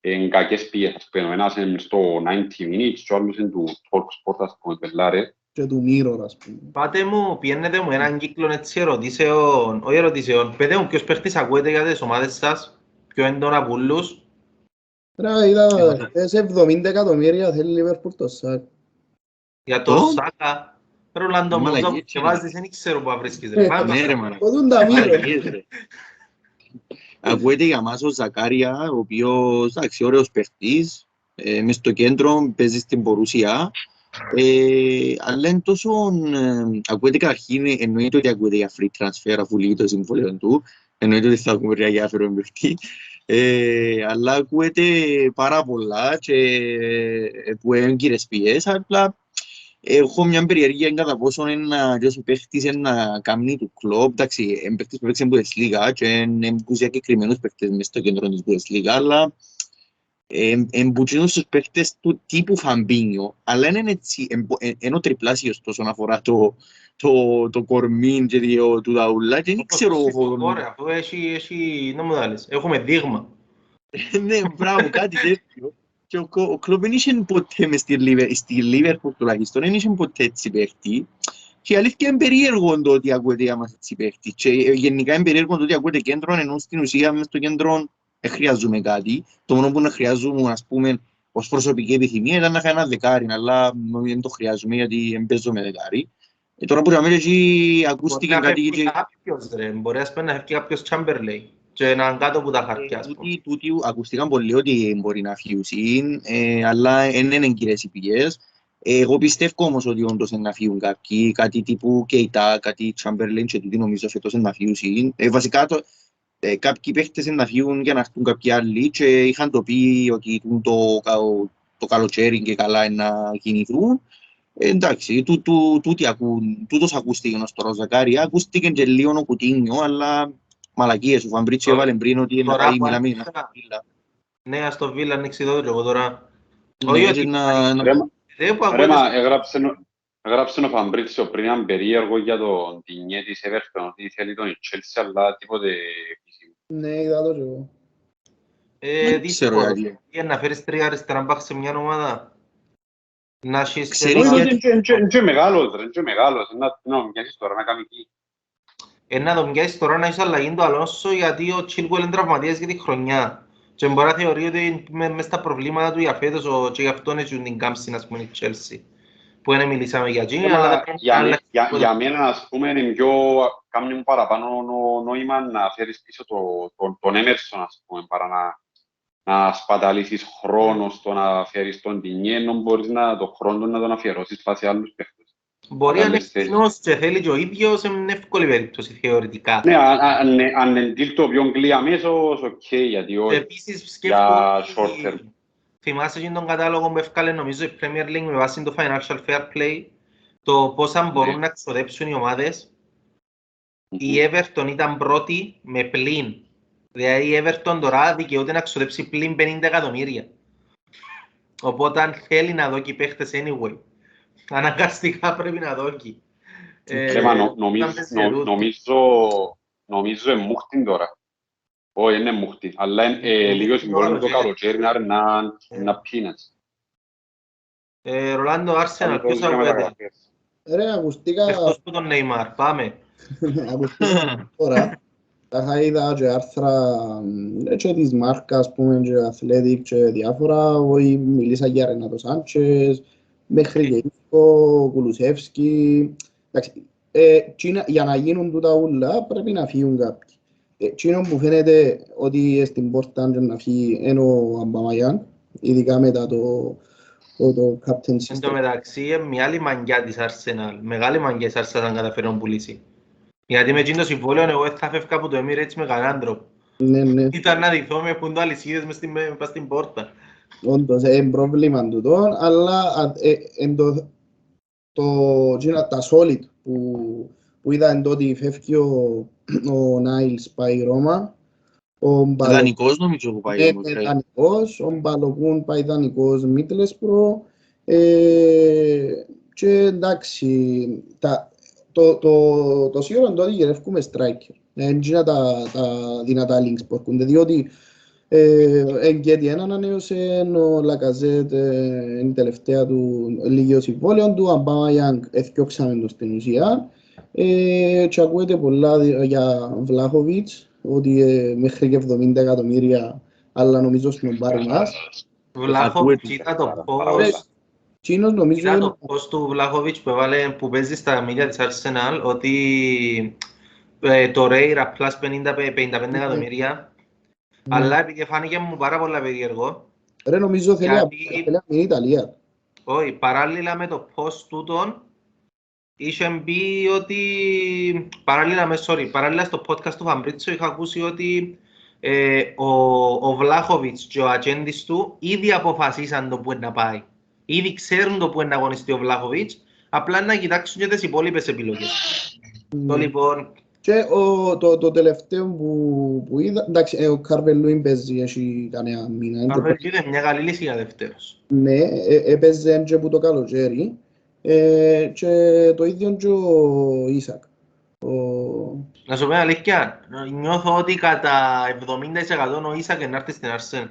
είναι κακές πίεσες, ας πούμε. Ο ένας είναι στο 90 minutes και ο άλλος είναι του Talk Sport, ας πούμε, πελάρε. Και του Mirror, ας πούμε. Πάτε μου, πιένετε μου έναν κύκλο έτσι ερωτήσεων, όχι ερωτήσεων. Πετε μου ποιος παίχτης ακούετε για τις ομάδες σας, πιο έντονα από όλους. Ρε, είδα, Εγώ- χθες 70 εκατομμύρια θέλει η Liverpool το ΣΑΚ. Για το Το; Σάκα, Ρολάντο Μαλακίες, Μούζα που ρε. βάζεις, δεν ξέρω που θα βρίσκεις. Ε, ρε. Πάμε Ναι, τα- ρε, μάνα. Κοντούν τα Mirror. Μαλακίες, ρε. Ακούεται για μας ο Ζακάρια, ο οποίος, εντάξει, ωραίος παίχτης, ε, μες στο κέντρο, παίζει στην Πορουσία, ε, αλλά είναι τόσο, ε, ακούεται καταρχήν, εννοείται ότι ακούεται για free transfer, αφού λύγει το συμβόλαιο του, εννοείται ότι θα ακούμε για διάφορο παίχτη, ε, αλλά ακούεται πάρα πολλά και ε, που είναι κύριες πιές, απλά έχω μια περιέργεια κατά πόσο είναι να ο παίχτης είναι να κάνει του κλόπ. Εντάξει, είναι παίχτης που παίξει στην Bundesliga και είναι που συγκεκριμένους παίχτες μες στο κέντρο της Bundesliga, αλλά εμπουτσίνουν στους παίχτες του τύπου Φαμπίνιο, αλλά είναι έτσι, είναι ο τριπλάσιος όσον αφορά το, το, το κορμί και το, του δαουλά και δεν Όπως ξέρω... το σύστημα, Ωραία, αφού έχει, έχει, να μου δάλεις, έχουμε δείγμα. [LAUGHS] Ναι, μπράβο, κάτι τέτοιο. Και ο, Κο- ο Κλόπ δεν είχε ποτέ μες στη Λίβερ, στη Λίβερπουλ τουλάχιστον, δεν είχε ποτέ έτσι παίχτη. Και η αλήθεια είναι περίεργο το ότι ακούεται για μας έτσι παίχτη. Και ε, γενικά είναι περίεργο το ότι ακούεται κέντρο, ενώ στην ουσία μες στο κέντρο δεν χρειάζομαι κάτι. Το μόνο που να χρειάζομαι, ας πούμε, ως προσωπική επιθυμία ήταν να είχα ένα δεκάρι, αλλά νομίζω δεν το χρειάζομαι γιατί δεν παίζω με δεκάρι. Ε, τώρα που λέμε εκεί Μπορεί ακούστηκε να κάτι φεύγει και... κάποιος, ρε. Μπορεί ας πούμε, να φεύγει κάποιος Chamberlain και να είναι κάτω από τα χαρτιά, ας πούμε. Τούτοι, τούτοι ακούστηκαν πολύ ότι μπορεί να φύγουν, ε, αλλά δεν είναι κύριες οι πηγές. Εγώ πιστεύω όμως ότι όντως είναι να φύγουν κάποιοι, κάτι τύπου Κέιτα, κάτι Chamberlain και τούτοι νομίζω φέτος είναι να φύγουν. Ε, βασικά το, ε, κάποιοι παίχτες είναι να φύγουν για να έρθουν κάποιοι άλλοι και είχαν το πει ότι τούν το, κα- το καλοκαίρι και καλά είναι να κινηθούν. Ε, εντάξει, τού, τού, τούτοι ακούν, τούτος ακούστηκε ως τώρα ο Ζακάρια, ακούστηκε και λίγο ο Κουτίνιο, αλλά μαλακίες, ο Φαμπρίτσιο Τώρα- έβαλε πριν ότι είναι να τώρα πάει, που μιλάμε άρχισα- για Βίλα. Ναι, ας το Βίλα ανοίξει εδώ και εγώ τώρα. Ναι, Όχι έτσι ότι να- να- Ρε, δεν που Ρε, ακούγεται μα έγραψε, ο- έγραψε ο Φαμπρίτσιο πριν έναν περίεργο για τον Τινιέ της Everton, ότι θέλει τον Chelsea, αλλά τίποτε επίσημο. Ναι, είδα το και εγώ. Ε, Δεν δύσκολο. ξέρω γιατί. Για να φέρεις τρία αριστερά μπακ σε μια ομάδα. Να έχεις... Ξέρεις ένα- Όχι, γιατί- είναι και- είναι και μεγάλος, ρε, είναι και μεγάλος. Να- Να μοιάζεις τώρα να κάνει εκεί. Ε, να τον πιάσεις τώρα να έχεις αλλαγή του Αλόνσο γιατί ο Chilwell είναι τραυματίας για τη χρονιά. Και μπορεί να θεωρεί ότι με, μες στα προβλήματα του για φέτος ο, και γι' αυτό είναι και την κάμψη, ας πούμε, η Chelsea. Που δεν μιλήσαμε για εκείνη, αλλά Μα, δεν πρέπει για, να μέ- αλλάξει για, τίποτα. για μένα, ας πούμε, είναι πιο, κάνει μου παραπάνω νο- νόημα να φέρεις πίσω το, το, τον Emerson, ας πούμε, παρά να, να σπαταλήσεις χρόνο στο να φέρεις τον Ντινιέ, ενώ μπορείς να, το χρόνο του να τον αφιερώσεις πας σε άλλους παίχτες. Μπορεί αν είναι Κατάληξε. φθηνός και θέλει και ο ίδιος, είναι εύκολη περίπτωση θεωρητικά. Ναι, αν- αν αν είναι deal το οποίο κλει αμέσως, οκ, γιατί όχι. Επίσης Για σκέφτομαι short term. ότι θυμάσαι και τον κατάλογο που έφκαλε νομίζω η Premier League με βάση το Financial Fair Play το πόσα μπορούν Ναι. να ξοδέψουν οι ομάδες. Η Everton ήταν πρώτη με πλήν. Δηλαδή η Everton τώρα δικαιούται να ξοδέψει πλήν 50 εκατομμύρια. Οπότε αν θέλει να δώσει παίχτες anyway, αναγκαστικά πρέπει να δώσει. Ε, Ε, μα, νο- νομίζω, ήταν πες νο- για τούτο. νομίζω, νομίζω είναι μούχτιν τώρα. Όχι, είναι μούχτιν. Αλλά είναι ε, λίγο συμβόλαιο το καλοκαίρι να να να peanuts. Ε, Ρολάντο Άρσεναλ, Αν ποιος το δούμε ακούγεται. μεταγραφές. Ρε, ακουστήκα, Εκτός που τον Neymar, πάμε. ακουστήκα τώρα. Τα είδα και άρθρα ε, και της Μάρκας, ας πούμε, και Athletic και διάφορα. Όχι, μιλήσα για Ρενάτο Σάντσες, μέχρι και Ίσκο, Κουλουσεύσκι. Εντάξει, ε, τσίνα- για να γίνουν τούτα ούλα πρέπει να φύγουν κάποιοι. Ε, Εκείνο που φαίνεται ότι στην πόρτα και να φύγει είναι ο Αμπαμαγιάν, ειδικά μετά το, το, το captain Εν τω system. μεταξύ, είναι μια άλλη μαγκιά της Arsenal. Μεγάλη μαγκιά της Arsenal αν καταφέρει να πουλήσει. Γιατί με εκείνο το συμβόλαιο εγώ δεν θα φεύγα από το Emirates με κανέναν τρόπο. Ναι, ναι. Ήταν να δειθώ με πούντο αλυσίδες μες στην, μες στην πόρτα. Όντως, είναι πρόβλημα τούτο, αλλά α, ε, εν το, το, εκείνα τα solid που, που είδαν τότε φεύγει ο, ο Νάιλς πάει η Ρώμα, ο Μπαλο- Δανεικός νομίζω που πάει ναι, όμως. ναι, ρε. δανεικός, ο Μπαλοκούν πάει δανεικός Μίτλεσπρο ε, και εντάξει, τα, το, το, το σίγουρο είναι ότι γυρεύκουμε striker. Δεν είναι τα, τα δυνατά links που έρχονται, διότι ε, Εγκέτη ένα ανανέωσε, ο Λακαζέτ ε, είναι η τελευταία του λίγιο συμβόλαιο του, Αμπάμα Ιάνγκ εθιώξαμε το στην ουσία ε, και ακούεται πολλά δι- για Βλάχοβιτς, ότι ε, μέχρι και 70 εκατομμύρια, αλλά νομίζω στον πάρει μας. Βλάχοβιτς, Ακούεται. κοίτα το Πάρα Ρε, πώς... Τσίνος νομίζω Κοίτα είναι το πώς του Βλάχοβιτς που, έβαλε, που παίζει στα μίλια της Arsenal ότι ε, το Rare απλά 50-55 εκατομμύρια αλλά επειδή φάνηκε μου πάρα πολλά περίεργο Ρε νομίζω θέλει Γιατί- να θέλει να μείνει η Ιταλία. Όχι, παράλληλα με το post τούτον, είχε μπει ότι, παράλληλα με, sorry, παράλληλα στο podcast του Φαμπρίτσο είχα ακούσει ότι ε, ο, ο Βλάχοβιτς και ο ατζέντης του ήδη αποφασίσαν το που είναι να πάει. Ήδη ξέρουν το που είναι να αγωνιστεί ο Βλάχοβιτς, απλά να κοιτάξουν και τις υπόλοιπες επιλογές. Το λοιπόν, Και ο, το, το τελευταίο που, που είδα, εντάξει, ε, ο Κάλβερτ Λιούιν παίζει, έχει κανένα μήνα. είναι αν και- είναι μια καλή λύση για δευτέρος. Ναι, ε, έπαιζε και που το καλοκαίρι. Ε, και το ίδιο και ο Ίσακ. Ο... Να σου πω την αλήθεια, νιώθω ότι κατά 70% ο Ίσακ να έρθει στην Αρσέν.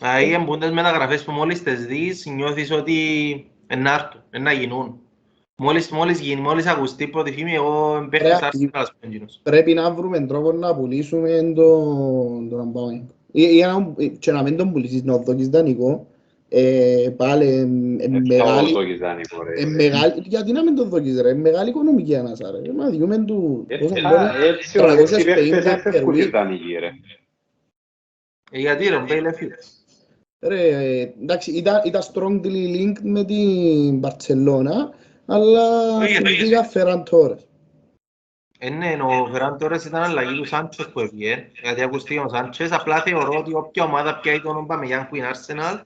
Δηλαδή, εμπούντες μεταγραφές που μόλις τις δεις, νιώθεις ότι να έρθουν, να γίνουν. Μόλις, μόλις γίνει, μόλις ακουστεί η πρώτη φήμη, εγώ παίχτες Ρε, Arsenal, ας πούμε, εκείνος. Πρέπει να βρούμε τρόπο να πουλήσουμε τον, τον Αμπάουινγκ. Ή, ή να, και να μην τον πουλήσεις, να δώσεις δανεικό. Ε, πάλι ε, ε, Θα μεγάλη, το έχεις δανεικό, ρε. ε, μεγάλη, γιατί να μην τον δώσεις ρε, μεγάλη οικονομική ανάσα ρε. Μα διούμε του, Ε, πόσο ε, μπορεί, Έτσι, ο- έτσι οι 350 παίχτες δεν φεύγουν per οι week. δανεικοί, ρε. Ε, γιατί ρε, ο Μπέιλ έφυγε. Ρε, ε, εντάξει, ήταν, ήταν strongly linked με την Barcelona, αλλά Όχι, στην όχι. Λίγα φέραν τώρα. Ε, ναι, ο Φεράν Τόρες ήταν αλλαγή του Σάντσες που έφυγε, γιατί ακούστηκε ο Σάντσες, απλά θεωρώ ότι όποια ομάδα πιάει τον Ομπαμεγιάν που είναι Arsenal,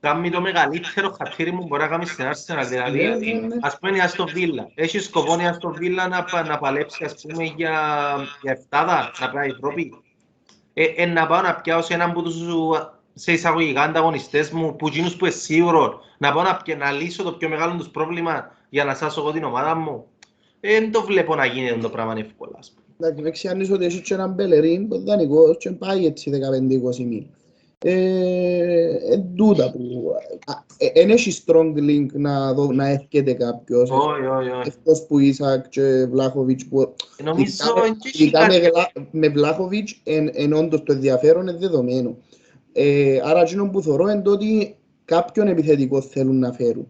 κάνει το μεγαλύτερο χατήρι που μπορεί να κάνει στην Arsenal, δηλαδή, Ναι, ναι, ναι. ας πούμε η Αστον Βίλα. Έχεις σκοπό η Αστον Βίλα να, πα- να παλέψει, ας πούμε, για, για εφτάδα, να πάει Ευρώπη; Ε, ε, να πάω να πιάω σε έναν από τους σε εισαγωγικά ανταγωνιστές μου, που εκείνους που είναι σίγουρο, να πάω να, πια- να λύσω το πιο μεγάλο τους πρόβλημα για να σάσω εγώ την ομάδα μου. Ε, Δεν το βλέπω να γίνεται το πράγμα εύκολα. ας πούμε. Εντάξει, με ξέρεις ότι έχει και έναν Μπελερίν που είναι δανεικός και πάει έτσι 15-20 μίλ. Ε, εν τούτα που... Εν έχει strong link να, δω, να έρχεται κάποιος. Όχι, όχι, όχι. Εκτός που Ισακ και Βλάχοβιτς που... Νομίζω Ειδικά με- δεν έχει ειδικά με, κάτι. Βλα- με Βλάχοβιτς εν, εν όντως το ενδιαφέρον είναι δεδομένο. Ε, άρα εκείνο που θεωρώ είναι το ότι κάποιον επιθετικό θέλουν να φέρουν.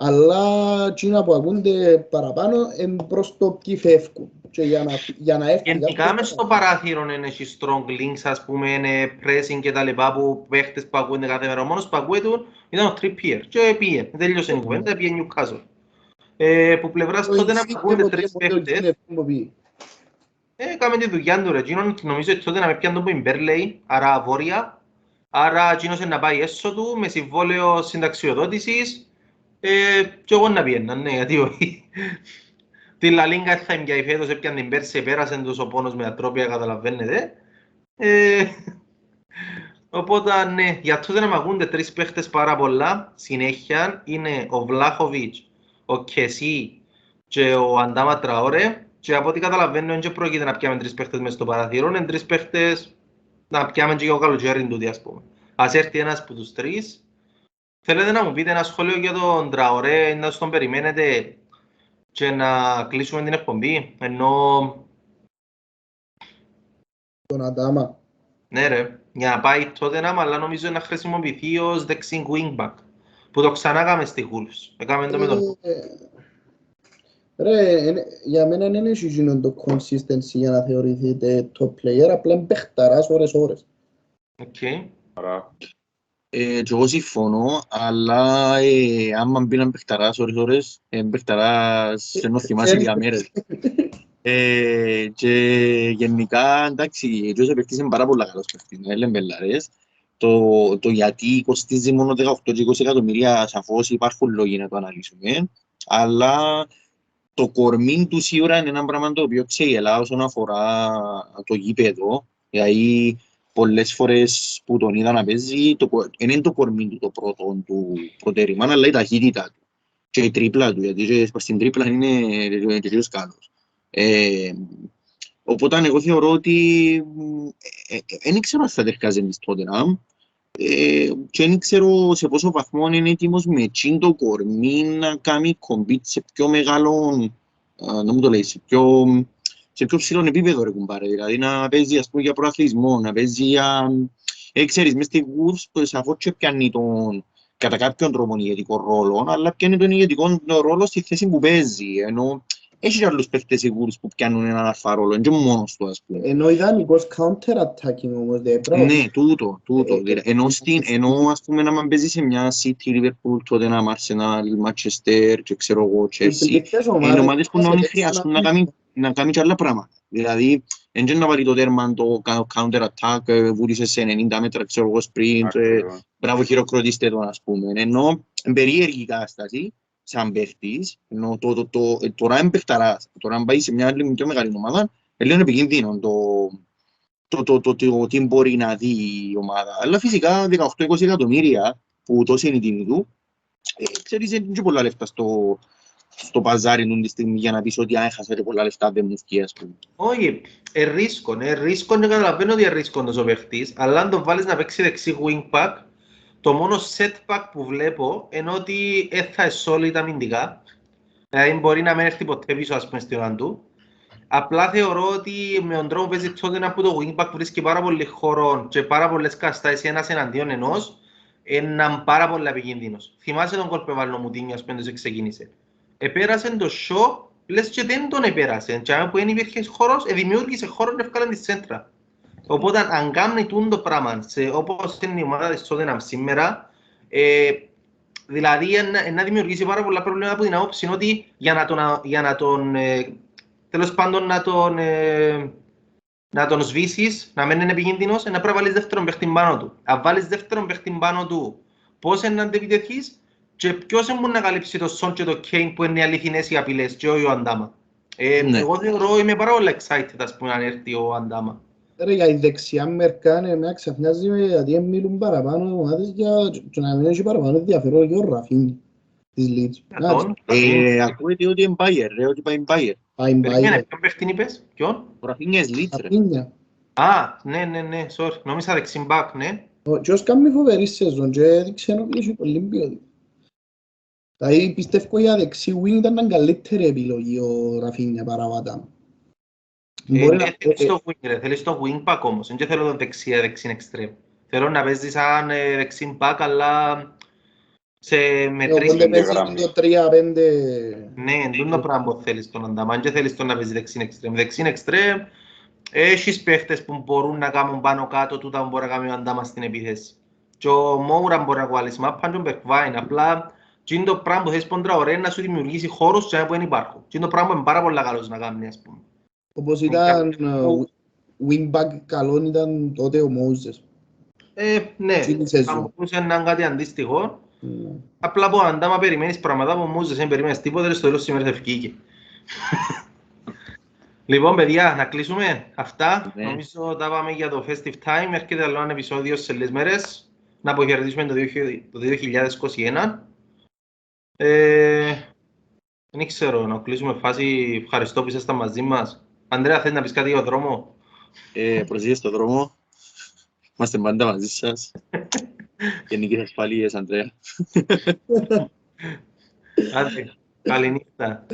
Αλλά εκείνα που ακούνται παραπάνω είναι προς το ποιοι φεύγουν. Και για να, για να έρθει Γενικά κάποιος- μες στο παράθυρο δεν έχει strong links, ας πούμε, είναι pressing και τα λοιπά που παίχτες που ακούγονται κάθε μέρα. Ο μόνος που ακούγεται είναι ο Trippier και πήγε. Τέλειωσε η κουβέντα, πήγε Newcastle. Ε, που πλευράς Το τότε να Insigne ακούγονται ποτέ τρεις ποτέ παίχτες. γίνεται που πει. Ε, Έκαμε τη δουλειά του ρε. Εκείνον νομίζω ότι τότε να με πιάνε τον που είναι Μπέρλεϊ, άρα βόρεια. Άρα εκείνος είναι να πάει έσω του με συμβόλαιο συνταξιοδότησης. Ε, και εγώ να πιένα, ναι, γιατί όχι. Τη Λα Λίγκα θα είμαι και φέτος έπιαν την πέρσι, πέρασε τους ο πόνος με ατρόπια, καταλαβαίνετε. Ε, οπότε, ναι, για τότε να μ' ακούνται τρεις παίχτες πάρα πολλά, συνέχεια, είναι ο Βλάχοβιτς, ο Κεσί και ο Αντάμα Τραόρε. Και από ό,τι καταλαβαίνω, δεν πρόκειται να πιάμε τρεις παίχτες μες στο παραθύρο, είναι τρεις παίχτες να πιάμε και ο καλοκαίρι τούτοι, ας πούμε. Ας έρθει ένας από τους τρεις. Θέλετε να μου πείτε ένα σχόλιο για τον Τραωρέ, να στον περιμένετε και να κλείσουμε την εκπομπή, ενώ, Τον Αντάμα. ναι ρε, για να πάει τότε να αλλά νομίζω να χρησιμοποιηθεί ως δεξί wingback, που το ξανά έκαμε στη Wolves. Έκαμε το με τον... Ε, Ρε, είναι- για μένα δεν έχει εκείνο το consistency για να θεωρηθείτε top player, απλά είναι παιχταράς ώρες ώρες. Οκ. Άρα, Ε, και εγώ συμφωνώ, αλλά ε, άμα μπει έναν παιχταράς ώρες ώρες, ε, παιχταράς ενώ θυμάσαι ξέρεις. για μέρες. [LAUGHS] Ε, και γενικά, εντάξει, ο Τζόσεφ παίκτης είναι πάρα πολλά καλός παίκτης, δεν λέμε μπελαρές. Το, το γιατί κοστίζει μόνο 18 και 20 εκατομμύρια, σαφώς υπάρχουν λόγοι να το αναλύσουμε, αλλά το κορμί του σίγουρα είναι ένα πράγμα το οποίο ξεγελά όσον αφορά το γήπεδο, δηλαδή πολλές φορές που τον είδα να παίζει, το, κο- δεν είναι το κορμί του το πρώτο του προτερήμα, αλλά η ταχύτητα του και η τρίπλα του, γιατί και στην τρίπλα είναι τελείως καλός. Ε, οπότε εγώ θεωρώ ότι δεν ξέρω αν θα ταιριάζει με στο Tottenham ε, και δεν ξέρω σε πόσο βαθμό είναι έτοιμος με τσιν το κορμί να κάνει κομπίτ σε πιο μεγάλο, α, να μου το λέει, σε πιο, σε πιο ψηλό επίπεδο ρε κουμπάρε, δηλαδή να παίζει ας πούμε για προαθλισμό, να παίζει για, ε, ξέρεις, μες στη Wolves που σαφώς και πιάνει τον, κατά κάποιον τρόπο ηγετικό ρόλο, αλλά πιάνει τον ηγετικό ρόλο στη θέση που παίζει, ενώ έχει και άλλους παίχτες οι Wolves που πιάνουν έναν αλφα ρόλο, είναι και μόνος του ας πούμε. Ενώ ιδανικός counter-attacking όμως, δεν πρέπει. Ναι, τούτο, τούτο. Ε, Δηλαδή, ενώ, στην, ενώ ας πούμε να μην παίζει σε μια City, Liverpool, τότε να Arsenal, Manchester και ξέρω εγώ, Οι Chelsea, πληκτές είναι ομάδες ομάδες που να θα μην σε χρειαστούν να παίξουν κάνει, να κάνει και άλλα πράγματα. Δηλαδή, δεν είναι να βάλει το τέρμα το κα- counter attack, ε, βούτησε σε 90 μέτρα, ξέρω εγώ, sprint, ε, ακριβώς. μπράβο χειροκροτήστε τον, ας πούμε. Ενώ είναι περίεργη η κατάσταση, σαν παίχτης, ενώ το, το, το, ε, τώρα είναι παιχταράς. Τώρα αν πάει σε μια άλλη πιο μεγάλη ομάδα, είναι λίγο επικίνδυνο το, το, το, το, το, τι μπορεί να δει η ομάδα. Αλλά φυσικά 18-20 εκατομμύρια που τόσο είναι η τιμή του, ε, ξέρεις, είναι και πολλά λεφτά στο, στο παζάρι του τη στιγμή για να πεις ότι αν έχασα και πολλά λεφτά δεν μου βγει, ας πούμε. Όχι, ε, ρίσκον, ε, ρίσκον και καταλαβαίνω ότι είναι ρίσκον ο παίχτης, αλλά αν τον βάλεις να παίξει δεξί wingback, το μόνο setback που βλέπω είναι ότι δεν θα είναι solid αμυντικά. Δηλαδή μπορεί να μην έρθει ποτέ πίσω ας πούμε στην ώρα του. Απλά θεωρώ ότι με τον τρόπο που παίζει τότε από το wingback βρίσκει πάρα πολύ χώρο και πάρα πολλές καστάσεις ένας εναντίον ενός, είναι πάρα πολύ επικίνδυνος. Θυμάσαι τον κόλπο έβαλε ο Μουτίνιο ας πούμε, ξεκίνησε. Επέρασε το show, λες και δεν τον επέρασε. Και αν που δεν υπήρχες χώρος, ε, δημιούργησε χώρο να βγάλει τη σέντρα. Οπότε αν κάνει τούν το πράγμα, σε, όπως είναι η ομάδα της Tottenham σήμερα, ε, δηλαδή εν- εν να δημιουργήσει πάρα πολλά προβλήματα από την άποψη είναι ότι για να τον, α- για να τον ε, τέλος πάντων να τον, ε, να τον σβήσεις, να μην είναι επικίνδυνος, ε, να πρέπει να βάλεις δεύτερον παίχτη πάνω του. Αν βάλεις δεύτερον παίχτη πάνω του, πώς είναι να αντεπιτεθείς; Και ποιος μπορεί να καλύψει το Σον και το Κέιν που είναι οι αληθινές οι απειλές και όχι ο Αντάμα. Ε, Ναι. Εγώ θεωρώ, είμαι πάρα πολύ excited ας πούμε αν έρθει ο Αντάμα. Ρε, για η δεξιά μερκά ναι, με ξαφνιάζει με γιατί δεν μιλούν παραπάνω ομάδες για και να μην έχει παραπάνω ενδιαφέρον για ο Ραφίνη της Leeds. Για τον- Ε, ακούγεται ότι είναι Bayer, ρε, ότι πάει Bayer. Πάει Περίμενε, μπάει. ποιον παίχτη είπες, ποιον; Ο Ραφίνια είναι Leeds, ρε. Ραφίνια. Α, ναι, ναι, ναι, sorry, νόμιζα δεξιμπάκ, ναι. Ο Τζος κάνει φοβερή σεζόν και έδειξε ότι έχει πολύ ποιότητα. Δηλαδή πιστεύω για δεξί wing ήταν καλύτερη επιλογή ο Ραφίνια παρά ο Αντάμα. Ε, Μπορεί ναι, να- θέλεις ε, το wing, ρε, θέλεις το wing back όμως, δεν θέλω το δεξιά, δεξί εξτρέμ. Θέλω να παίζει σαν ε, δεξί back, αλλά σε, με ε, τρεις... Οπότε παίζει γραμμή. το 3-5 Ναι, δεν το πράγμα που θέλεις τον Αντάμα, αν και θέλεις τον να παίζει δεξί εξτρέμ. Δεξί εξτρέμ, έχεις παίχτες που μπορούν να κάνουν πάνω κάτω τούτα που μπορεί να κάνει ο Αντάμα στην επίθεση. Και ο Μόουρα μπορεί να κουβάλει μάπα και ο Μπεκβάιν, απλά Τι είναι το πράγμα που θες πόντρα ωραία είναι να σου δημιουργήσει χώρους και που δεν υπάρχουν. Τι είναι το πράγμα που είναι πάρα πολύ καλός να κάνει, ας πούμε. Όπως ήταν ε, wingback καλό ήταν τότε ο Μόουζες. Ε, ναι, Εκείνη τη θα σεζόν. μπορούσε να είναι κάτι αντίστοιχο. Ναι. Απλά από αντάμα περιμένεις πράγματα που μου δεν περιμένεις τίποτα, στο τέλος της ημέρας ευκήκε. [LAUGHS] λοιπόν, παιδιά, να κλείσουμε αυτά. Ναι. Νομίζω τα πάμε για το Festive Time. Έρχεται άλλο ένα επεισόδιο σε λίγες μέρες. Να αποχαιρετήσουμε το 2000 το 2021. Ε, δεν ξέρω, να κλείσουμε φάση. Ευχαριστώ που ήσασταν μαζί μας. Ανδρέα, θέλεις να πεις κάτι για τον δρόμο; Ε, προσοχή στον δρόμο. Είμαστε πάντα μαζί σας. [LAUGHS] Γενικές ασφαλείες, Αντρέα. Άντε, καληνύχτα.